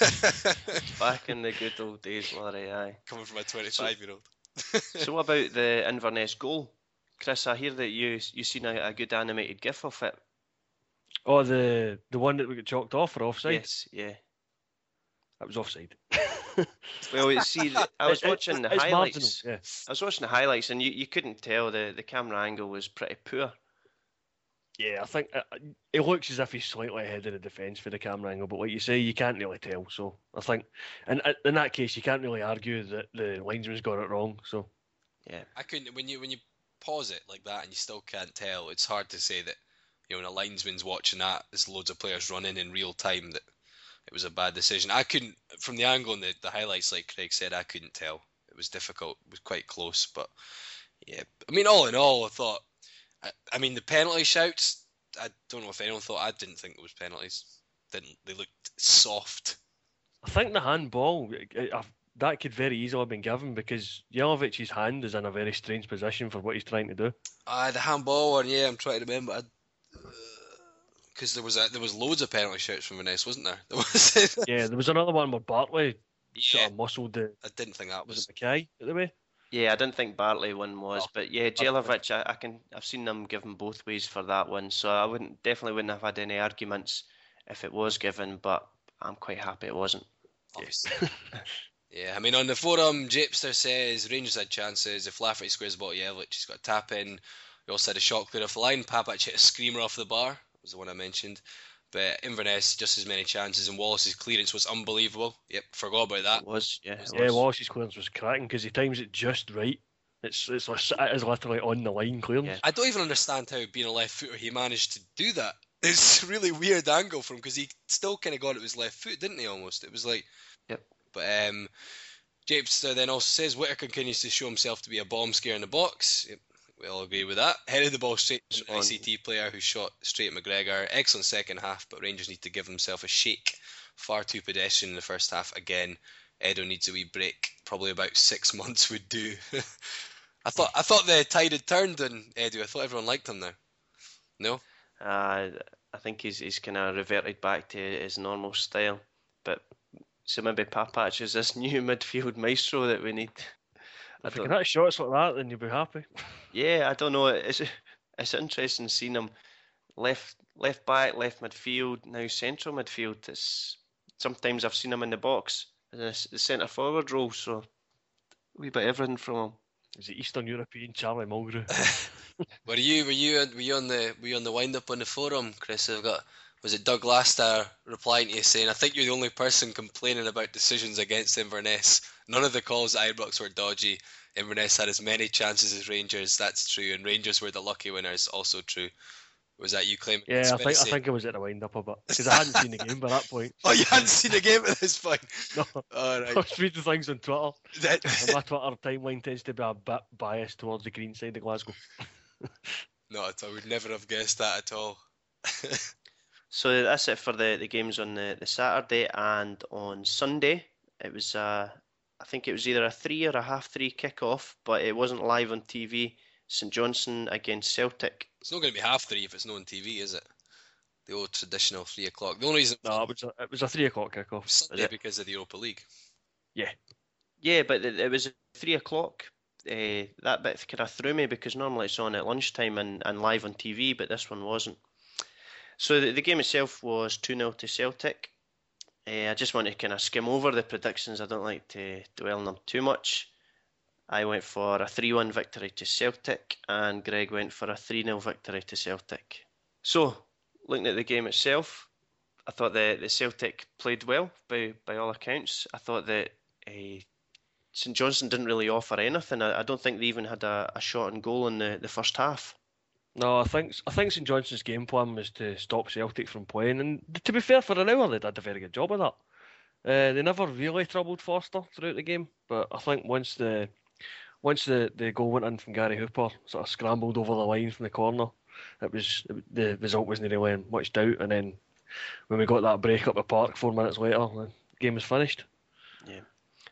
[LAUGHS] Back in the good old days, Larry. Aye. Coming from a 25 year old. [LAUGHS] So what about the Inverness goal, Chris? I hear that you you seen a, a good animated GIF of it. Oh, the the one that we got chalked off for offside. Yes, yeah. That was offside. [LAUGHS] Well, you see, I was It- it- watching the it's highlights. marginal, I was watching the highlights, and you, you couldn't tell the, the camera angle was pretty poor. Yeah, yeah. I think uh, it looks as if he's slightly ahead of the defence for the camera angle, but like you say, you can't really tell. So I think, and uh, in that case, you can't really argue that the linesman's got it wrong. So Yeah, I couldn't when you when you pause it like that and you still can't tell. It's hard to say that you know when a linesman's watching that, there's loads of players running in real time that it was a bad decision. I couldn't from the angle and the, the highlights, like Craig said, I couldn't tell. It was difficult. It was quite close, but yeah. I mean, all in all, I thought. I, I mean, the penalty shouts. I don't know if anyone thought. I didn't think it was penalties. Didn't they looked soft? I think the handball uh, uh, that could very easily have been given because Jelavic's hand is in a very strange position for what he's trying to do. Ah, the handball one. Yeah, I'm trying to remember. Because there was a, there was loads of penalty shouts from Inverness, wasn't there? [LAUGHS] There was. [LAUGHS] Yeah, there was another one where Bartley yeah, sort of muscled the I didn't think that was was. it Mackay at the way. yeah. I didn't think Bartley one was, Oh, but yeah, oh, Jelavic. I, I can. I've seen them given both ways for that one, so I wouldn't definitely wouldn't have had any arguments if it was given. But I'm quite happy it wasn't. Obviously. [LAUGHS] yeah, I mean, on the forum, Japester says Rangers had chances. If Lafferty squares the ball, Jelic, he's got a tap in. We also had a shot clear off the line. Papac hit a screamer off the bar. Was the one I mentioned. But Inverness just as many chances, and Wallace's clearance was unbelievable. Yep, forgot about that. It was, yeah. It yeah. Wallace's clearance was cracking because he times it just right. It's it's it is literally on the line clearance. Yeah. I don't even understand how being a left footer he managed to do that. [LAUGHS] It's a really weird angle from because he still kind of got it with his left foot, didn't he? Almost. It was like. Yep. But um, Japester then also says Whittaker continues to show himself to be a bomb scare in the box. Yep, we all agree with that. Headed the ball straight to an ICT player who shot straight at McGregor. Excellent second half, but Rangers need to give himself a shake. Far too pedestrian in the first half again. Edu needs a wee break. Probably about six [LAUGHS] months would do. [LAUGHS] I thought I thought the tide had turned on Edu. I thought everyone liked him now. No, Uh, I think he's he's kind of reverted back to his normal style. But so maybe Papac is this [LAUGHS] new midfield maestro that we need. I If you don't, can hit shots like that, then you'll be happy. yeah, I don't know. It's it's interesting seeing him left left back, left midfield, now central midfield. It's sometimes I've seen him in the box, in the, the centre forward role. So a wee bit everything from him. Is it Eastern European Charlie Mulgrew? [LAUGHS] [LAUGHS] were you were you were you on the were you on the wind up on the forum, Chris? I've got was it Doug Laster replying to you saying, "I think you're the only person complaining about decisions against Inverness. None of the calls at Ibrox were dodgy. Inverness had as many chances as Rangers. That's true, and Rangers were the lucky winners. Also true. Was that you claiming? Yeah, I think I think I was at the wind up a bit because I hadn't seen the game by that point. [LAUGHS] Oh, you hadn't seen the game at this point. [LAUGHS] No, All [LAUGHS] I right. was reading things on Twitter, That- and my Twitter timeline tends to be a bit biased towards the green side of Glasgow. Not at all. I would never have guessed that at all. So that's it for the, the games on the, the Saturday and on Sunday. It was uh, I think it was either a three or a half three kickoff, but it wasn't live on TV. St Johnstone against Celtic. It's not going to be half three if it's not on TV, is it? The old traditional three o'clock. The only reason No, it was a, it was a three o'clock kickoff. Sunday it? because of the Europa League. Yeah, yeah, but it, it was three o'clock. Uh, that bit kind of threw me because normally it's on at lunchtime and, and live on TV, but this one wasn't. So the, the game itself was 2 0 to Celtic. Uh, I just want to kind of skim over the predictions. I don't like to dwell on them too much. I went for a 3 1 victory to Celtic, and Greg went for a 3 0 victory to Celtic. So, looking at the game itself, I thought the, the Celtic played well by, by all accounts. I thought that uh, St Johnstone didn't really offer anything. I, I don't think they even had a, a shot on goal in the, the first half. No, I think I think St Johnstone's game plan was to stop Celtic from playing, and to be fair, for an hour they did a very good job of that. Uh, they never really troubled Forster throughout the game, but I think once the once the, the goal went in from Gary Hooper, sort of scrambled over the line from the corner, it was the result wasn't really in much doubt. And then when we got that break up the park four minutes later, the game was finished. Yeah.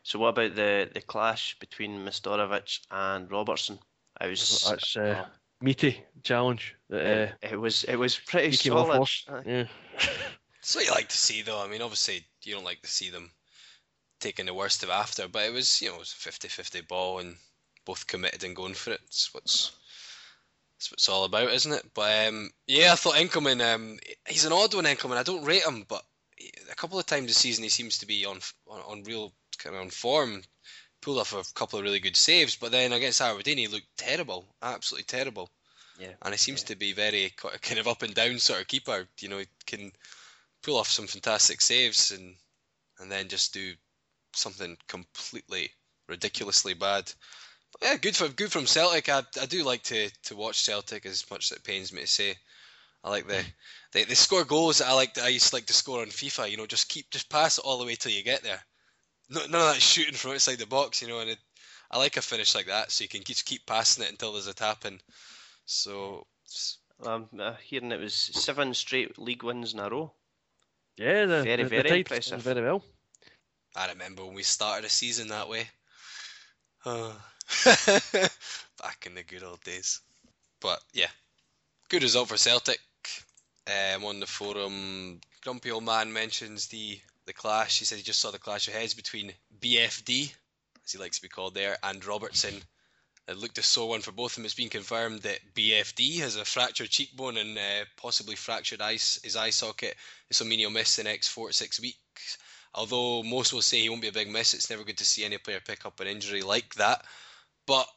So what about the, the clash between Majstorovic and Robertson? I was That's uh, meaty challenge. That, uh, it, it was it was pretty he came solid. Yeah. That's what you like to see, though. I mean, obviously, you don't like to see them taking the worst of after, but it was, you know, it was a 50 50 ball and both committed and going for it. It's what's. That's what it's all about, isn't it? But um, yeah, I thought Enckelman. Um, he's an odd one, Enckelman. I don't rate him, but he- a couple of times this season he seems to be on on, on real kind of on form. Pulled off a couple of really good saves, but then against Aberdeen he looked terrible, absolutely terrible. Yeah. And he seems to be very kind of up and down sort of keeper. You know, he can pull off some fantastic saves and and then just do something completely ridiculously bad. But yeah, good for good from Celtic. I, I do like to, to watch Celtic as much as it pains me to say. I like the they, they score goals that I like. I used to like to score on FIFA. You know, just keep just pass it all the way till you get there. No, none of that shooting from outside the box. You know, and it, I like a finish like that, so you can just keep passing it until there's a tap in. So it's- Um, uh, hearing it was seven straight league wins in a row. Yeah, the, Very, the, the very tide's impressive. Very well. I remember when we started a season that way. Uh, [LAUGHS] back in the good old days. But yeah, good result for Celtic. Um, on the forum, Grumpy Old Man mentions the, the clash. He said he just saw the clash of heads between BFD, as he likes to be called there, and Robertson. It looked a sore one for both of them. It's been confirmed that BFD has a fractured cheekbone and uh, possibly fractured ice, his eye socket. So mean he'll miss the next four to six weeks. Although most will say he won't be a big miss, it's never good to see any player pick up an injury like that. But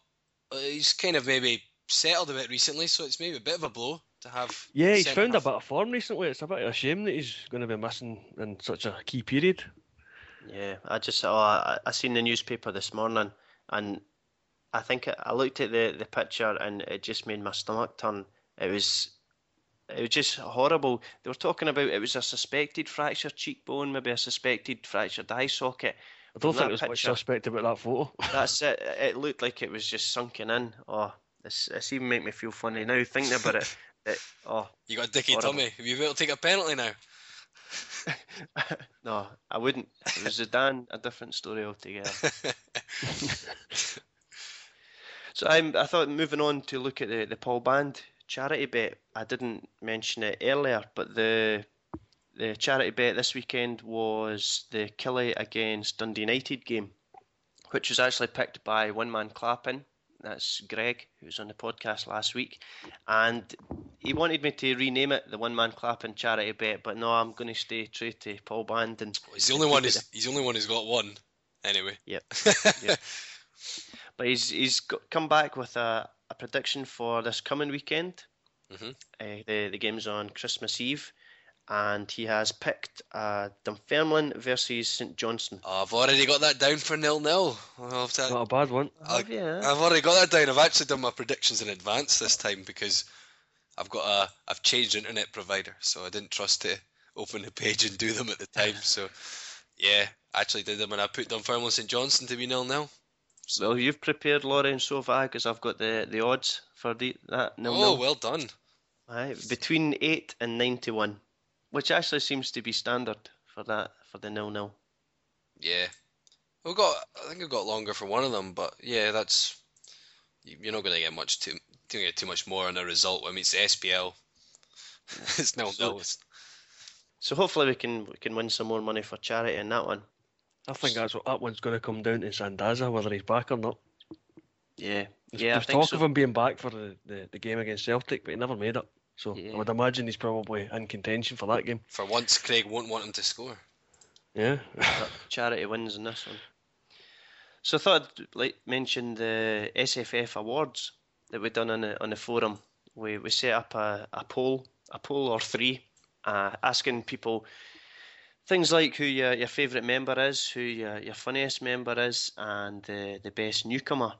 uh, he's kind of maybe settled a bit recently, so it's maybe a bit of a blow to have. Yeah, he's found half- a bit of form recently. It's a bit of a shame that he's going to be missing in such a key period. Yeah, I just oh, I, I seen the newspaper this morning, and I think I, I looked at the, the picture and it just made my stomach turn. It was it was just horrible. They were talking about it was a suspected fractured cheekbone, maybe a suspected fractured eye socket. I don't From think that there's much picture- suspect about that photo. [LAUGHS] That's it. It looked like it was just sunken in. Oh, this this even make me feel funny now thinking about it. [LAUGHS] That oh You got Dicky Horrible. Tommy. Have you been able to take a penalty now? [LAUGHS] no, I wouldn't. It was Zidane, a different story altogether. [LAUGHS] [LAUGHS] So I'm, I thought moving on to look at the, the Paul Band charity bet. I didn't mention it earlier, but the the charity bet this weekend was the Killie against Dundee United game, which was actually picked by one man clapping. That's Greg, who was on the podcast last week, and he wanted me to rename it the one man clapping charity bet, but no, I'm going to stay true to Paul Band and He's the only one. Who's, he's the only one who's got one. Anyway. Yep. [LAUGHS] Yep. But he's he's got, come back with a, a prediction for this coming weekend. Mhm. Uh, the the game's on Christmas Eve, and he has picked uh, Dunfermline versus St Johnstone. Oh, I've already got that down for nil nil. I'll have to- Not a bad one. I'll- Have you? I've already got that down. I've actually done my predictions in advance this time because I've got a I've changed internet provider, so I didn't trust to open the page and do them at the time. [LAUGHS] So yeah, I actually did them and I put Dunfermline St Johnstone to be nil nil. Well, you've prepared Laurie and so far because I've got the, the odds for the that nil nil. Oh, well done. Aye, between eight and ninety one, which actually seems to be standard for that for the nil nil. Yeah, we've got. I think we've got longer for one of them, but yeah, that's. you- You're not going to get much too. Don't get too much more on a result. I mean, it's the SPL. [LAUGHS] it's nil So- nil. So hopefully we can we can win some more money for charity in that one. I think that's what that one's going to come down to Sandaza, whether he's back or not. Yeah, There's, yeah, I there's think talk so. of him being back for the, the, the game against Celtic, but he never made it. So Yeah. I would imagine he's probably in contention for that game. For once, Craig won't want him to score. Yeah. But charity wins in this one. So I thought I'd like mention the SFF awards that we've done on the on the forum. We we set up a, a poll, a poll or three, uh, asking people things like who your, your favourite member is, who your, your funniest member is, and the the best newcomer.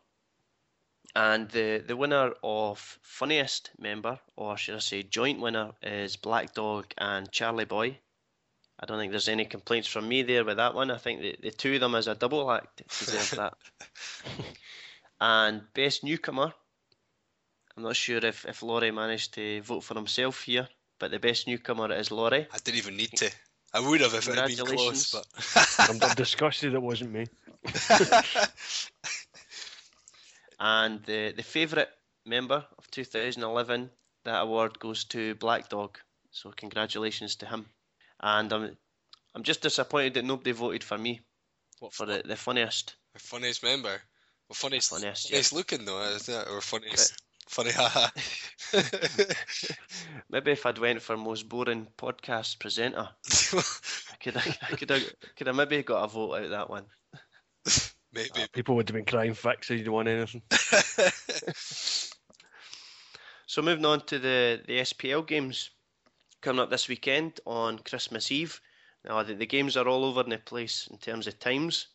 And the, the winner of funniest member, or should I say joint winner, is Black Dog and Charlie Boy. I don't think there's any complaints from me there with that one. I think the, the two of them as a double act deserve that. [LAUGHS] and best newcomer, I'm not sure if, if Laurie managed to vote for himself here, but the best newcomer is Laurie. I didn't even need to. I would have if it had been close, but. I'm, I'm disgusted it wasn't me. [LAUGHS] [LAUGHS] And the, the favourite member of 2011, that award goes to Black Dog. So congratulations to him. And I'm, I'm just disappointed that nobody voted for me what for the, the funniest. The funniest member. Well, funniest, Funniest, funniest, looking though, isn't it? Or funniest, funny haha. [LAUGHS] [LAUGHS] Maybe if I'd went for most boring podcast presenter, [LAUGHS] I could I could have, could have maybe got a vote out of that one. Maybe. Uh, people would have been crying fix if you want anything. [LAUGHS] So moving on to the, the SPL games coming up this weekend on Christmas Eve. Now the, the games are all over the place in terms of times,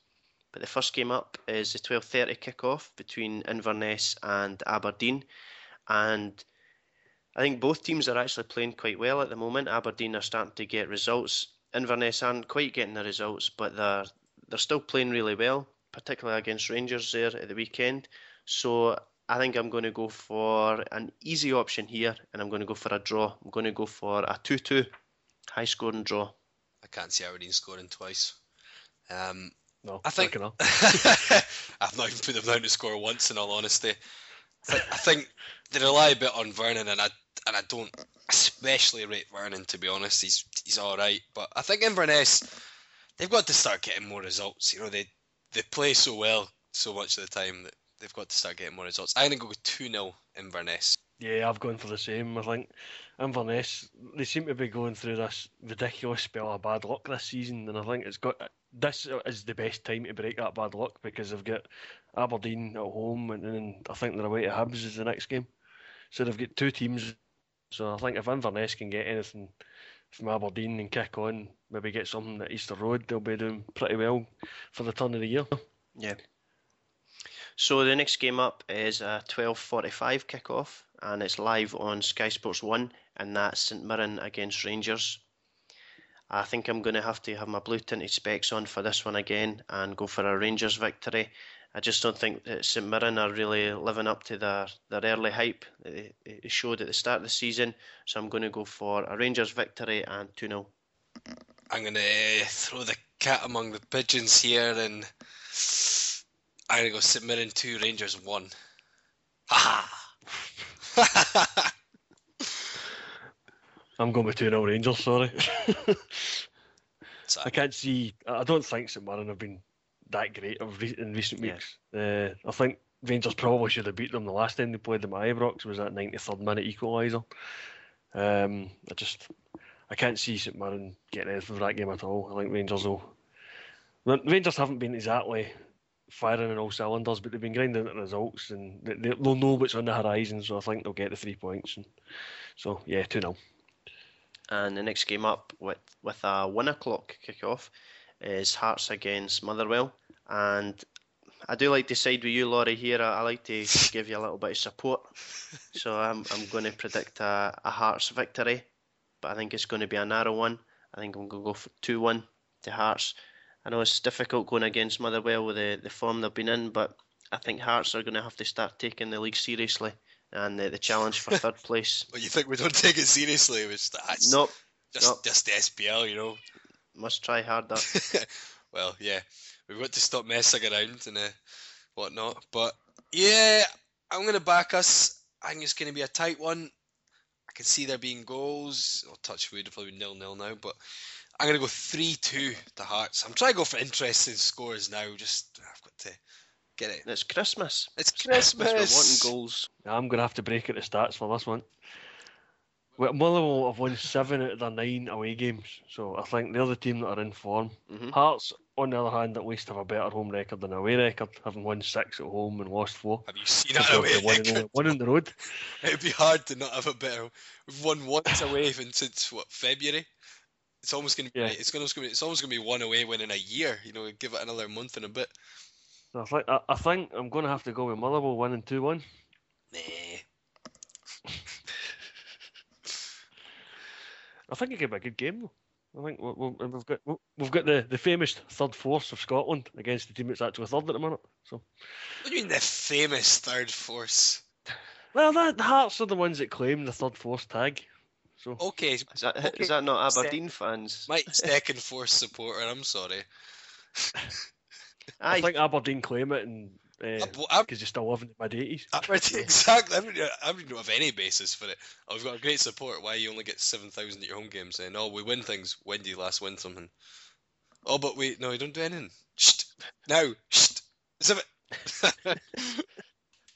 but the first game up is the 12:30 kick-off between Inverness and Aberdeen, and I think both teams are actually playing quite well at the moment. Aberdeen are starting to get results. Inverness aren't quite getting the results, but they're they're still playing really well, particularly against Rangers there at the weekend. So I think I'm going to go for an easy option here, and I'm going to go for a draw. I'm going to go for a 2-2 high scoring draw. I can't see Aberdeen scoring twice. Um, No, I think not [LAUGHS] I've not even put them down to score once. In all honesty, I, thi- I think they rely a bit on Vernon, and I and I don't especially rate Vernon to be honest. He's he's all right, but I think Inverness they've got to start getting more results. You know they they play so well so much of the time that they've got to start getting more results. I'm gonna go with two 0 Inverness. Yeah, I've gone for the same. I think Inverness they seem to be going through this ridiculous spell of bad luck this season, and I think it's got this is the best time to break that bad luck because they've got Aberdeen at home, and then I think they're away to Hibs is the next game. So they've got two teams. So I think if Inverness can get anything from Aberdeen and kick on, maybe get something at Easter Road, they'll be doing pretty well for the turn of the year. Yeah. So the next game up is a 12:45 kickoff, and it's live on Sky Sports One, and that's St Mirren against Rangers. I think I'm going to have to have my blue tinted specs on for this one again and go for a Rangers victory. I just don't think that St Mirren are really living up to their, their early hype they, they showed at the start of the season. So I'm going to go for a Rangers victory and 2 0. I'm going to eh, throw the cat among the pigeons here and I'm going to go St Mirren 2, Rangers 1. Ha [LAUGHS] ha! I'm going with 2 0 Rangers, [LAUGHS] sorry. I can't see. I don't think St Mirren have been that great in recent weeks. Yeah. Uh, I think Rangers probably should have beat them the last time they played them at Ibrox. Was that 93rd minute equaliser? Um, I just I can't see St Mirren getting anything for that game at all. I think Rangers will. Rangers haven't been exactly firing on all cylinders, but they've been grinding at results and they, will know what's on the horizon. So I think they'll get the three points. And so yeah, two 0 and the next game up with with a one o'clock kickoff is Hearts against Motherwell. And I do like to side with you, Laurie. Here, I, I like to [LAUGHS] give you a little bit of support. So I'm I'm going to predict a, a Hearts victory, but I think it's going to be a narrow one. I think I'm going to go for two one to Hearts. I know it's difficult going against Motherwell with the, the form they've been in, but I think Hearts are going to have to start taking the league seriously and the, the challenge for third [LAUGHS] place. well, you think we don't take it seriously? That's nope, just nope. just the SPL, you know. Must try harder. [LAUGHS] well, yeah, we've got to stop messing around and uh, whatnot. But yeah, I'm gonna back us. I think it's gonna be a tight one. I can see there being goals. I'll touch wood, if probably nil nil now, but I'm gonna go three two to Hearts. I'm trying to go for interesting scores now. Just I've got to Get it? It's Christmas. It's Christmas. We're wanting goals. I'm going to have to break at the stats for this one. Well, Motherwell have won seven out of their nine away games, so I think they're the team that are in form. Mm-hmm. Hearts, on the other hand, at least have a better home record than away record, having won six at home and lost four. Have you seen that away one, record? One on the road. [LAUGHS] It'd be hard to not have a better. We've won once away since what February. It's almost gonna be. Yeah. It's gonna. It's almost gonna be one away win in a year. You know, give it another month and a bit. I think I, I think I'm going to have to go with Motherwell winning two one. Nah. [LAUGHS] I think it could be a good game though. I think we have got we've got the, the famous third force of Scotland against the team that's actually third at the minute. So. What do you mean the famous third force? Well, the Hearts are the ones that claim the third force tag. So. Okay. Is that, okay. Is that not Aberdeen Ste- fans? My [LAUGHS] second force supporter. I'm sorry. I think Aberdeen claim it and because uh, you're still living in mid eighties. [LAUGHS] Exactly. I don't, I don't have any basis for it. Oh, we've got a great support. Why you only get seven thousand at your home games? Saying, "Oh, we win things." When did you last win something? Oh, but we no, you don't do anything. Shh. Now, shh. Zip it. [LAUGHS]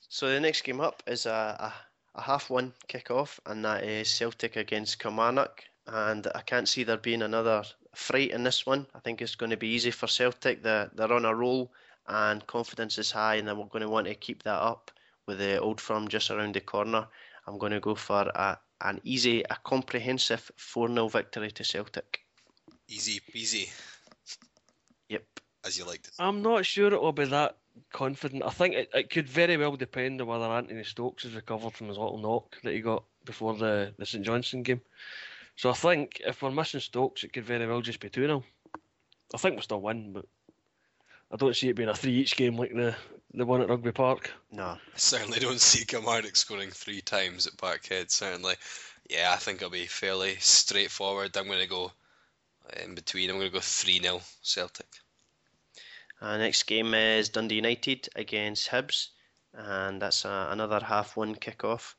so the next game up is a, a, a half one kick off, and that is Celtic against Kilmarnock. And I can't see there being another fright in this one. I think it's going to be easy for Celtic. They're, they're on a roll and confidence is high, and then we're going to want to keep that up with the old firm just around the corner. I'm going to go for a, an easy, a comprehensive 4 0 victory to Celtic. Easy peasy. Yep. As you liked it. I'm not sure it will be that confident. I think it, it could very well depend on whether Anthony Stokes has recovered from his little knock that he got before the, the St Johnstone game. So I think if we're missing Stokes, it could very well just be 2 0. I think we'll still win, but I don't see it being a 3 each game like the, the one at Rugby Park. No. I certainly don't see Kilmarnock scoring three times at Parkhead, certainly. Yeah, I think it'll be fairly straightforward. I'm going to go in between. I'm going to go 3 0 Celtic. Uh, next game is Dundee United against Hibs, and that's uh, another half one kick-off.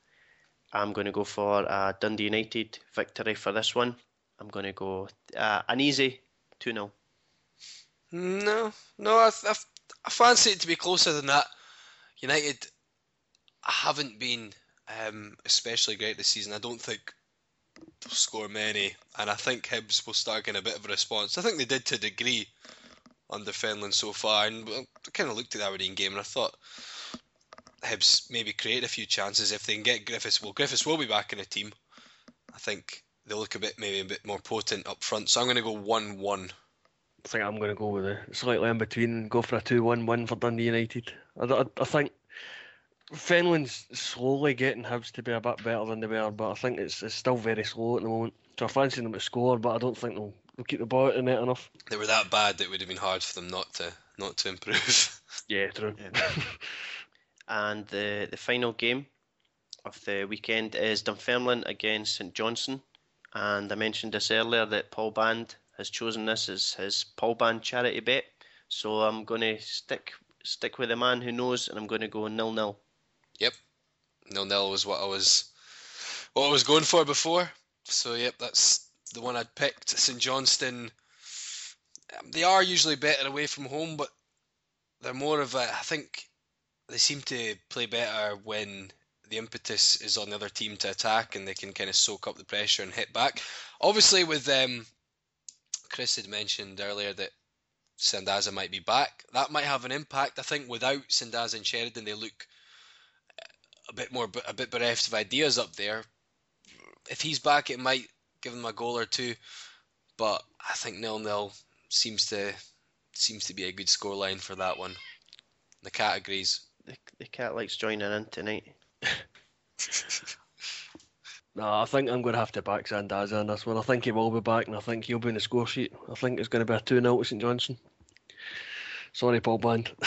I'm going to go for a Dundee United victory for this one. I'm going to go uh, an easy 2 0. No, no, I, I, I fancy it to be closer than that. United haven't been um, especially great this season. I don't think they'll score many, and I think Hibs will start getting a bit of a response. I think they did to a degree under Fenlon so far, and I kind of looked at that Aberdeen game and I thought Hibs maybe create a few chances if they can get Griffiths. Well, Griffiths will be back in the team. I think they'll look a bit maybe a bit more potent up front. So I'm going to go one-one. I think I'm going to go with a slightly in between and go for a 2 1 win for Dundee United. I, I, I think Fenlon's slowly getting Hibs to be a bit better than they were, but I think it's, it's still very slow at the moment. So I fancy them to score, but I don't think they'll, they'll keep the ball out of the net enough. They were that bad that it would have been hard for them not to not to improve. [LAUGHS] Yeah, true. Yeah. and the the final game of the weekend is Dunfermline against St Johnstone. And I mentioned this earlier that Paul Band has chosen this as his Paul Band charity bet. So I'm going to stick stick with the man who knows, and I'm going to go nil nil. Yep, nil nil was what I was what I was going for before. So yep, that's the one I'd picked. St Johnstone. um, They are usually better away from home, but they're more of a. I think they seem to play better when the impetus is on the other team to attack and they can kind of soak up the pressure and hit back. Obviously, with um, Chris had mentioned earlier that Sandaza might be back. That might have an impact. I think without Sandaza and Sheridan, they look a bit more a bit bereft of ideas up there. If he's back, it might give them a goal or two. But I think nil nil seems to seems to be a good scoreline for that one. The cat agrees. The, the cat likes joining in tonight. [LAUGHS] No, I think I'm going to have to back Sandaza on this one. I think he will be back, and I think he'll be in the score sheet. I think it's going to be a 2 0 to St Johnstone. Sorry, Paul Band. [LAUGHS]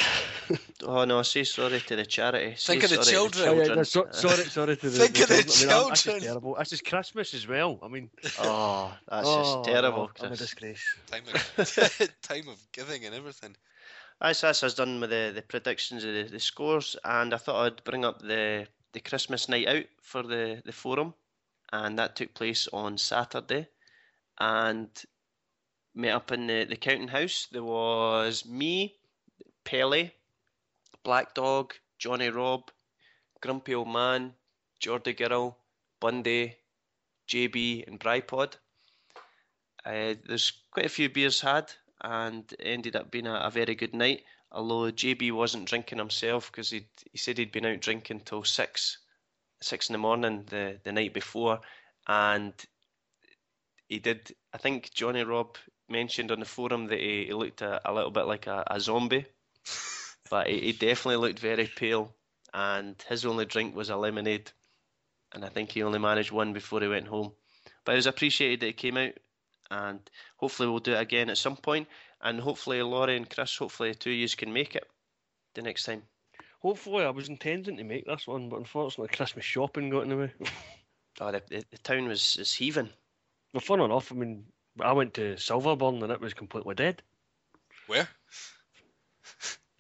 Oh no, I say sorry to the charity. Say Think of the sorry to children. Oh, yeah, no, so, [LAUGHS] sorry, sorry to the, Think of the I mean, I'm- children. is terrible. This is Christmas as well. I mean, Oh, that's oh, just terrible. no, I'm a disgrace. Time of [LAUGHS] time of giving and everything. That's that's us done with the, the predictions of the, the scores, and I thought I'd bring up the, the Christmas night out for the, the forum, and that took place on Saturday, and met up in the, the counting house. There was me, Pele, Black Dog, Johnny Rob, Grumpy Old Man, Jordy Girl, Bundy, JB, and Brypod. Uh, there's quite a few beers had, and ended up being a, a very good night. Although JB wasn't drinking himself because he he said he'd been out drinking till six six in the morning the, the night before, and he did. I think Johnny Rob mentioned on the forum that he, he looked a, a little bit like a, a zombie, [LAUGHS] but he, he definitely looked very pale, and his only drink was a lemonade, and I think he only managed one before he went home. But it was appreciated that he came out, and hopefully we'll do it again at some point. point, and hopefully Laurie and Chris, hopefully the two of you can make it the next time. Hopefully, I was intending to make this one, but unfortunately, Christmas shopping got in the way. [LAUGHS] Oh, the, the, the town was is heaving. Well, fun enough. I mean, I went to Silverburn and it was completely dead. Where? [LAUGHS]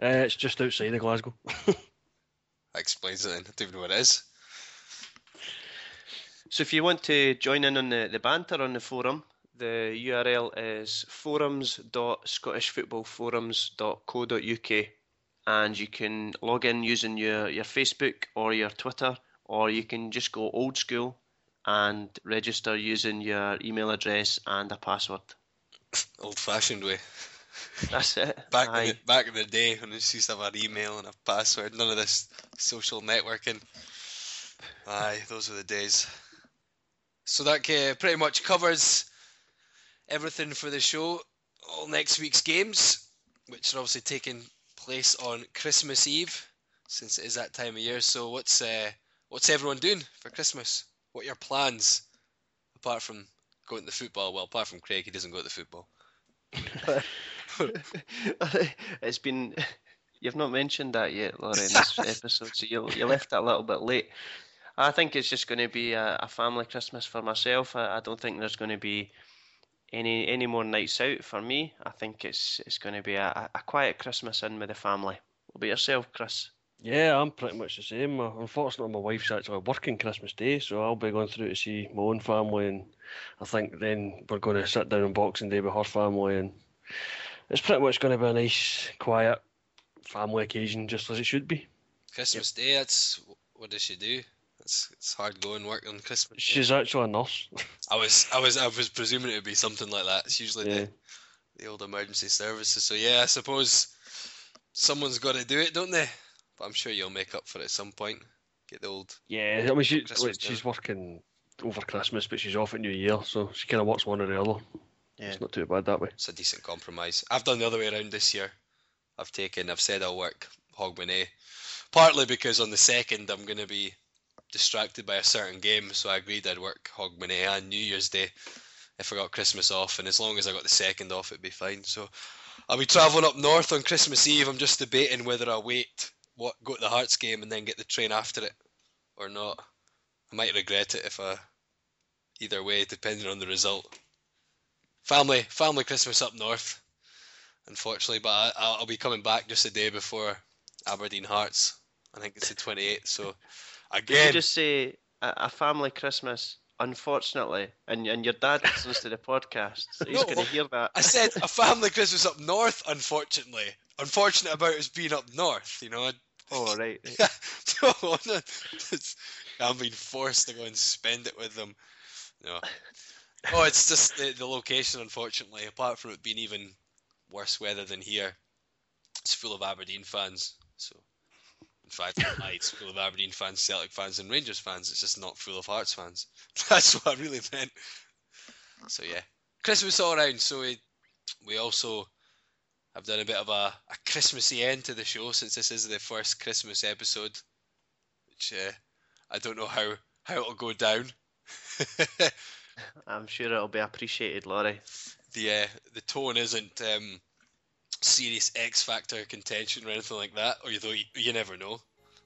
Uh, it's just outside of Glasgow. [LAUGHS] That explains it then. I don't even know what it is. So if you want to join in on the, the banter on the forum, the URL is forums.scottishfootballforums.co.uk and you can log in using your, your Facebook or your Twitter or you can just go old school and register using your email address and a password. Old fashioned way. That's it. [LAUGHS] Back in the, back in the day when we used to have an email and a password, none of this social networking. Aye, those were the days. So that uh, pretty much covers everything for the show. All next week's games, which are obviously taking place on Christmas Eve, since it is that time of year. So what's uh, what's everyone doing for Christmas? What are your plans apart from going to the football? Well, apart from Craig, he doesn't go to the football. [LAUGHS] it's been. You've not mentioned that yet, Laurie, in this [LAUGHS] episode, so you you left that a little bit late. I think it's just going to be a, a family Christmas for myself. I, I don't think there's going to be any any more nights out for me. I think it's it's going to be a, a quiet Christmas in with the family. What about yourself, Chris? Yeah, I'm pretty much the same. Uh, Unfortunately, my wife's actually working Christmas Day, so I'll be going through to see my own family, and I think then we're going to sit down on Boxing Day with her family, and it's pretty much going to be a nice, quiet family occasion, just as it should be. Christmas Day, that's what does she do? It's it's hard going work on Christmas. Day. She's actually a nurse. [LAUGHS] I was I was I was presuming it would be something like that. It's usually Yeah. the the old emergency services. So yeah, I suppose someone's got to do it, don't they? But I'm sure you'll make up for it at some point. Get the old. Yeah, I mean, she, Christmas like, she's working over Christmas, but she's off at New Year, so she kind of works one or the other. Yeah. It's not too bad that way. It's a decent compromise. I've done the other way around this year. I've taken. I've said I'll work Hogmanay, partly because on the second I'm going to be distracted by a certain game, so I agreed I'd work Hogmanay and New Year's Day if I got Christmas off, and as long as I got the second off, it'd be fine. So I'll be travelling up north on Christmas Eve. I'm just debating whether I wait, what go to the Hearts game and then get the train after it, or not. I might regret it if I. Either way, depending on the result. Family, family Christmas up north, unfortunately, but I, I'll I'll be coming back just a day before Aberdeen Hearts. I think it's the 28th. So Did you just say a, a family Christmas? Unfortunately, and and your dad listens to the podcast, so he's No, going to hear that. I said a family Christmas up north. Unfortunately, unfortunate about us being up north. You know, Oh right. right. [LAUGHS] I'm being forced to go and spend it with them. No. Oh, it's just the, the location, unfortunately. Apart from it being even worse weather than here, it's full of Aberdeen fans. Fact, it's full of Aberdeen fans, Celtic fans, and Rangers fans. It's just not full of Hearts fans. [LAUGHS] That's what I really meant. So yeah, Christmas all around. So we we also have done a bit of a, a Christmassy end to the show since this is the first Christmas episode, which uh, I don't know how how it'll go down. [LAUGHS] I'm sure it'll be appreciated, Laurie. the uh, the tone isn't um, serious X Factor contention or anything like that, or you though you, you never know.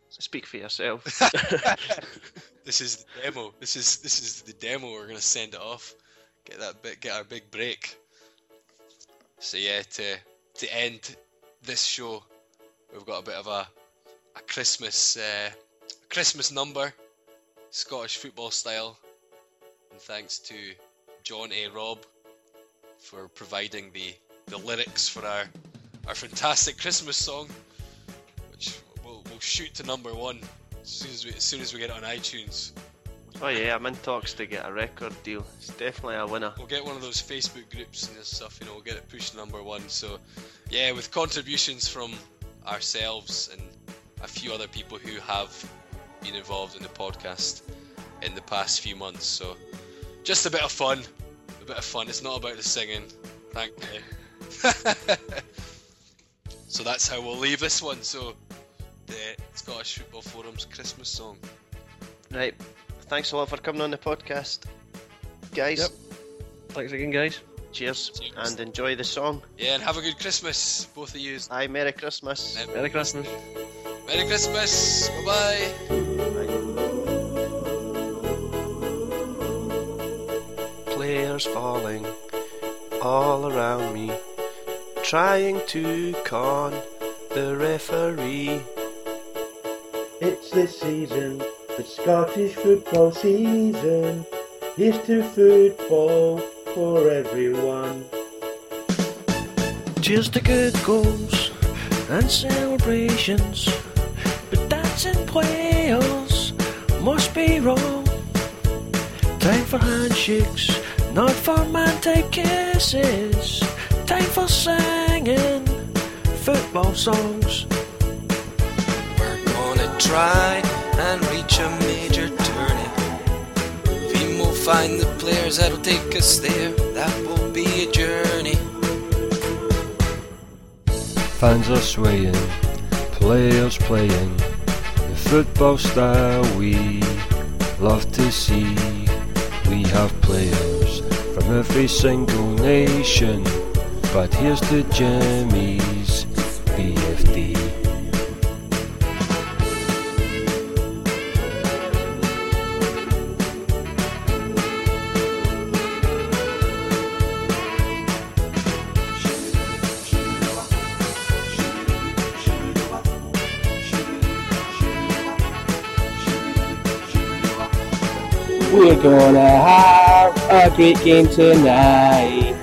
Speak for yourself. [LAUGHS] this is the demo. This is this is the demo. We're gonna send it off. Get that bit. Get our big break. So yeah, to to end this show, we've got a bit of a a Christmas uh, Christmas number, Scottish football style, and thanks to John A. Robb for providing the the lyrics for our our fantastic Christmas song, which we'll, we'll shoot to number one as soon as we as soon as we get it on iTunes. Oh yeah, I'm in talks to get a record deal. It's definitely a winner. We'll get one of those Facebook groups and this stuff, you know, we'll get it pushed to number one. So, yeah, with contributions from ourselves and a few other people who have been involved in the podcast in the past few months. So, just a bit of fun. A bit of fun. It's not about the singing, thankfully. [LAUGHS] so, that's how we'll leave this one. So, the Scottish Football Forum's Christmas song. Right. Thanks a lot for coming on the podcast, guys. Yep. Thanks again, guys. Cheers, Cheers. and enjoy the song. Yeah, and have a good Christmas, both of you. Hi, Merry Christmas. Merry Christmas. Merry Christmas. Bye bye. Players falling all around me, trying to con the referee. It's the season, the Scottish football season. Here's to football for everyone. Cheers to good goals and celebrations, but dancing players must be wrong. Time for handshakes, not for romantic kisses. Time for singing football songs. We're gonna try and reach a major tourney. We will find the players that'll take us there. That will be a journey. Fans are swaying, players playing the football style we love to see. We have players from every single nation, but here's to Jimmy's BFD. We're gonna have a great game tonight.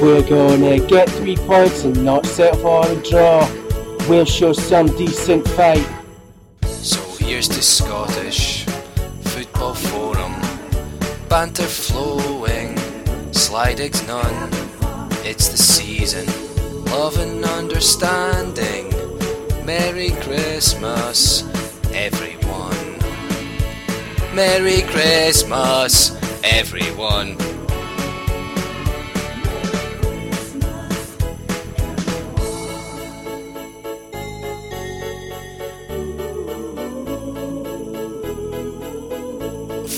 We're gonna get three points and not settle for a draw. We'll show some decent fight. So here's the Scottish football forum. Banter flowing, slidings none. It's the season, love and understanding. Merry Christmas, everyone. Merry Christmas, everyone.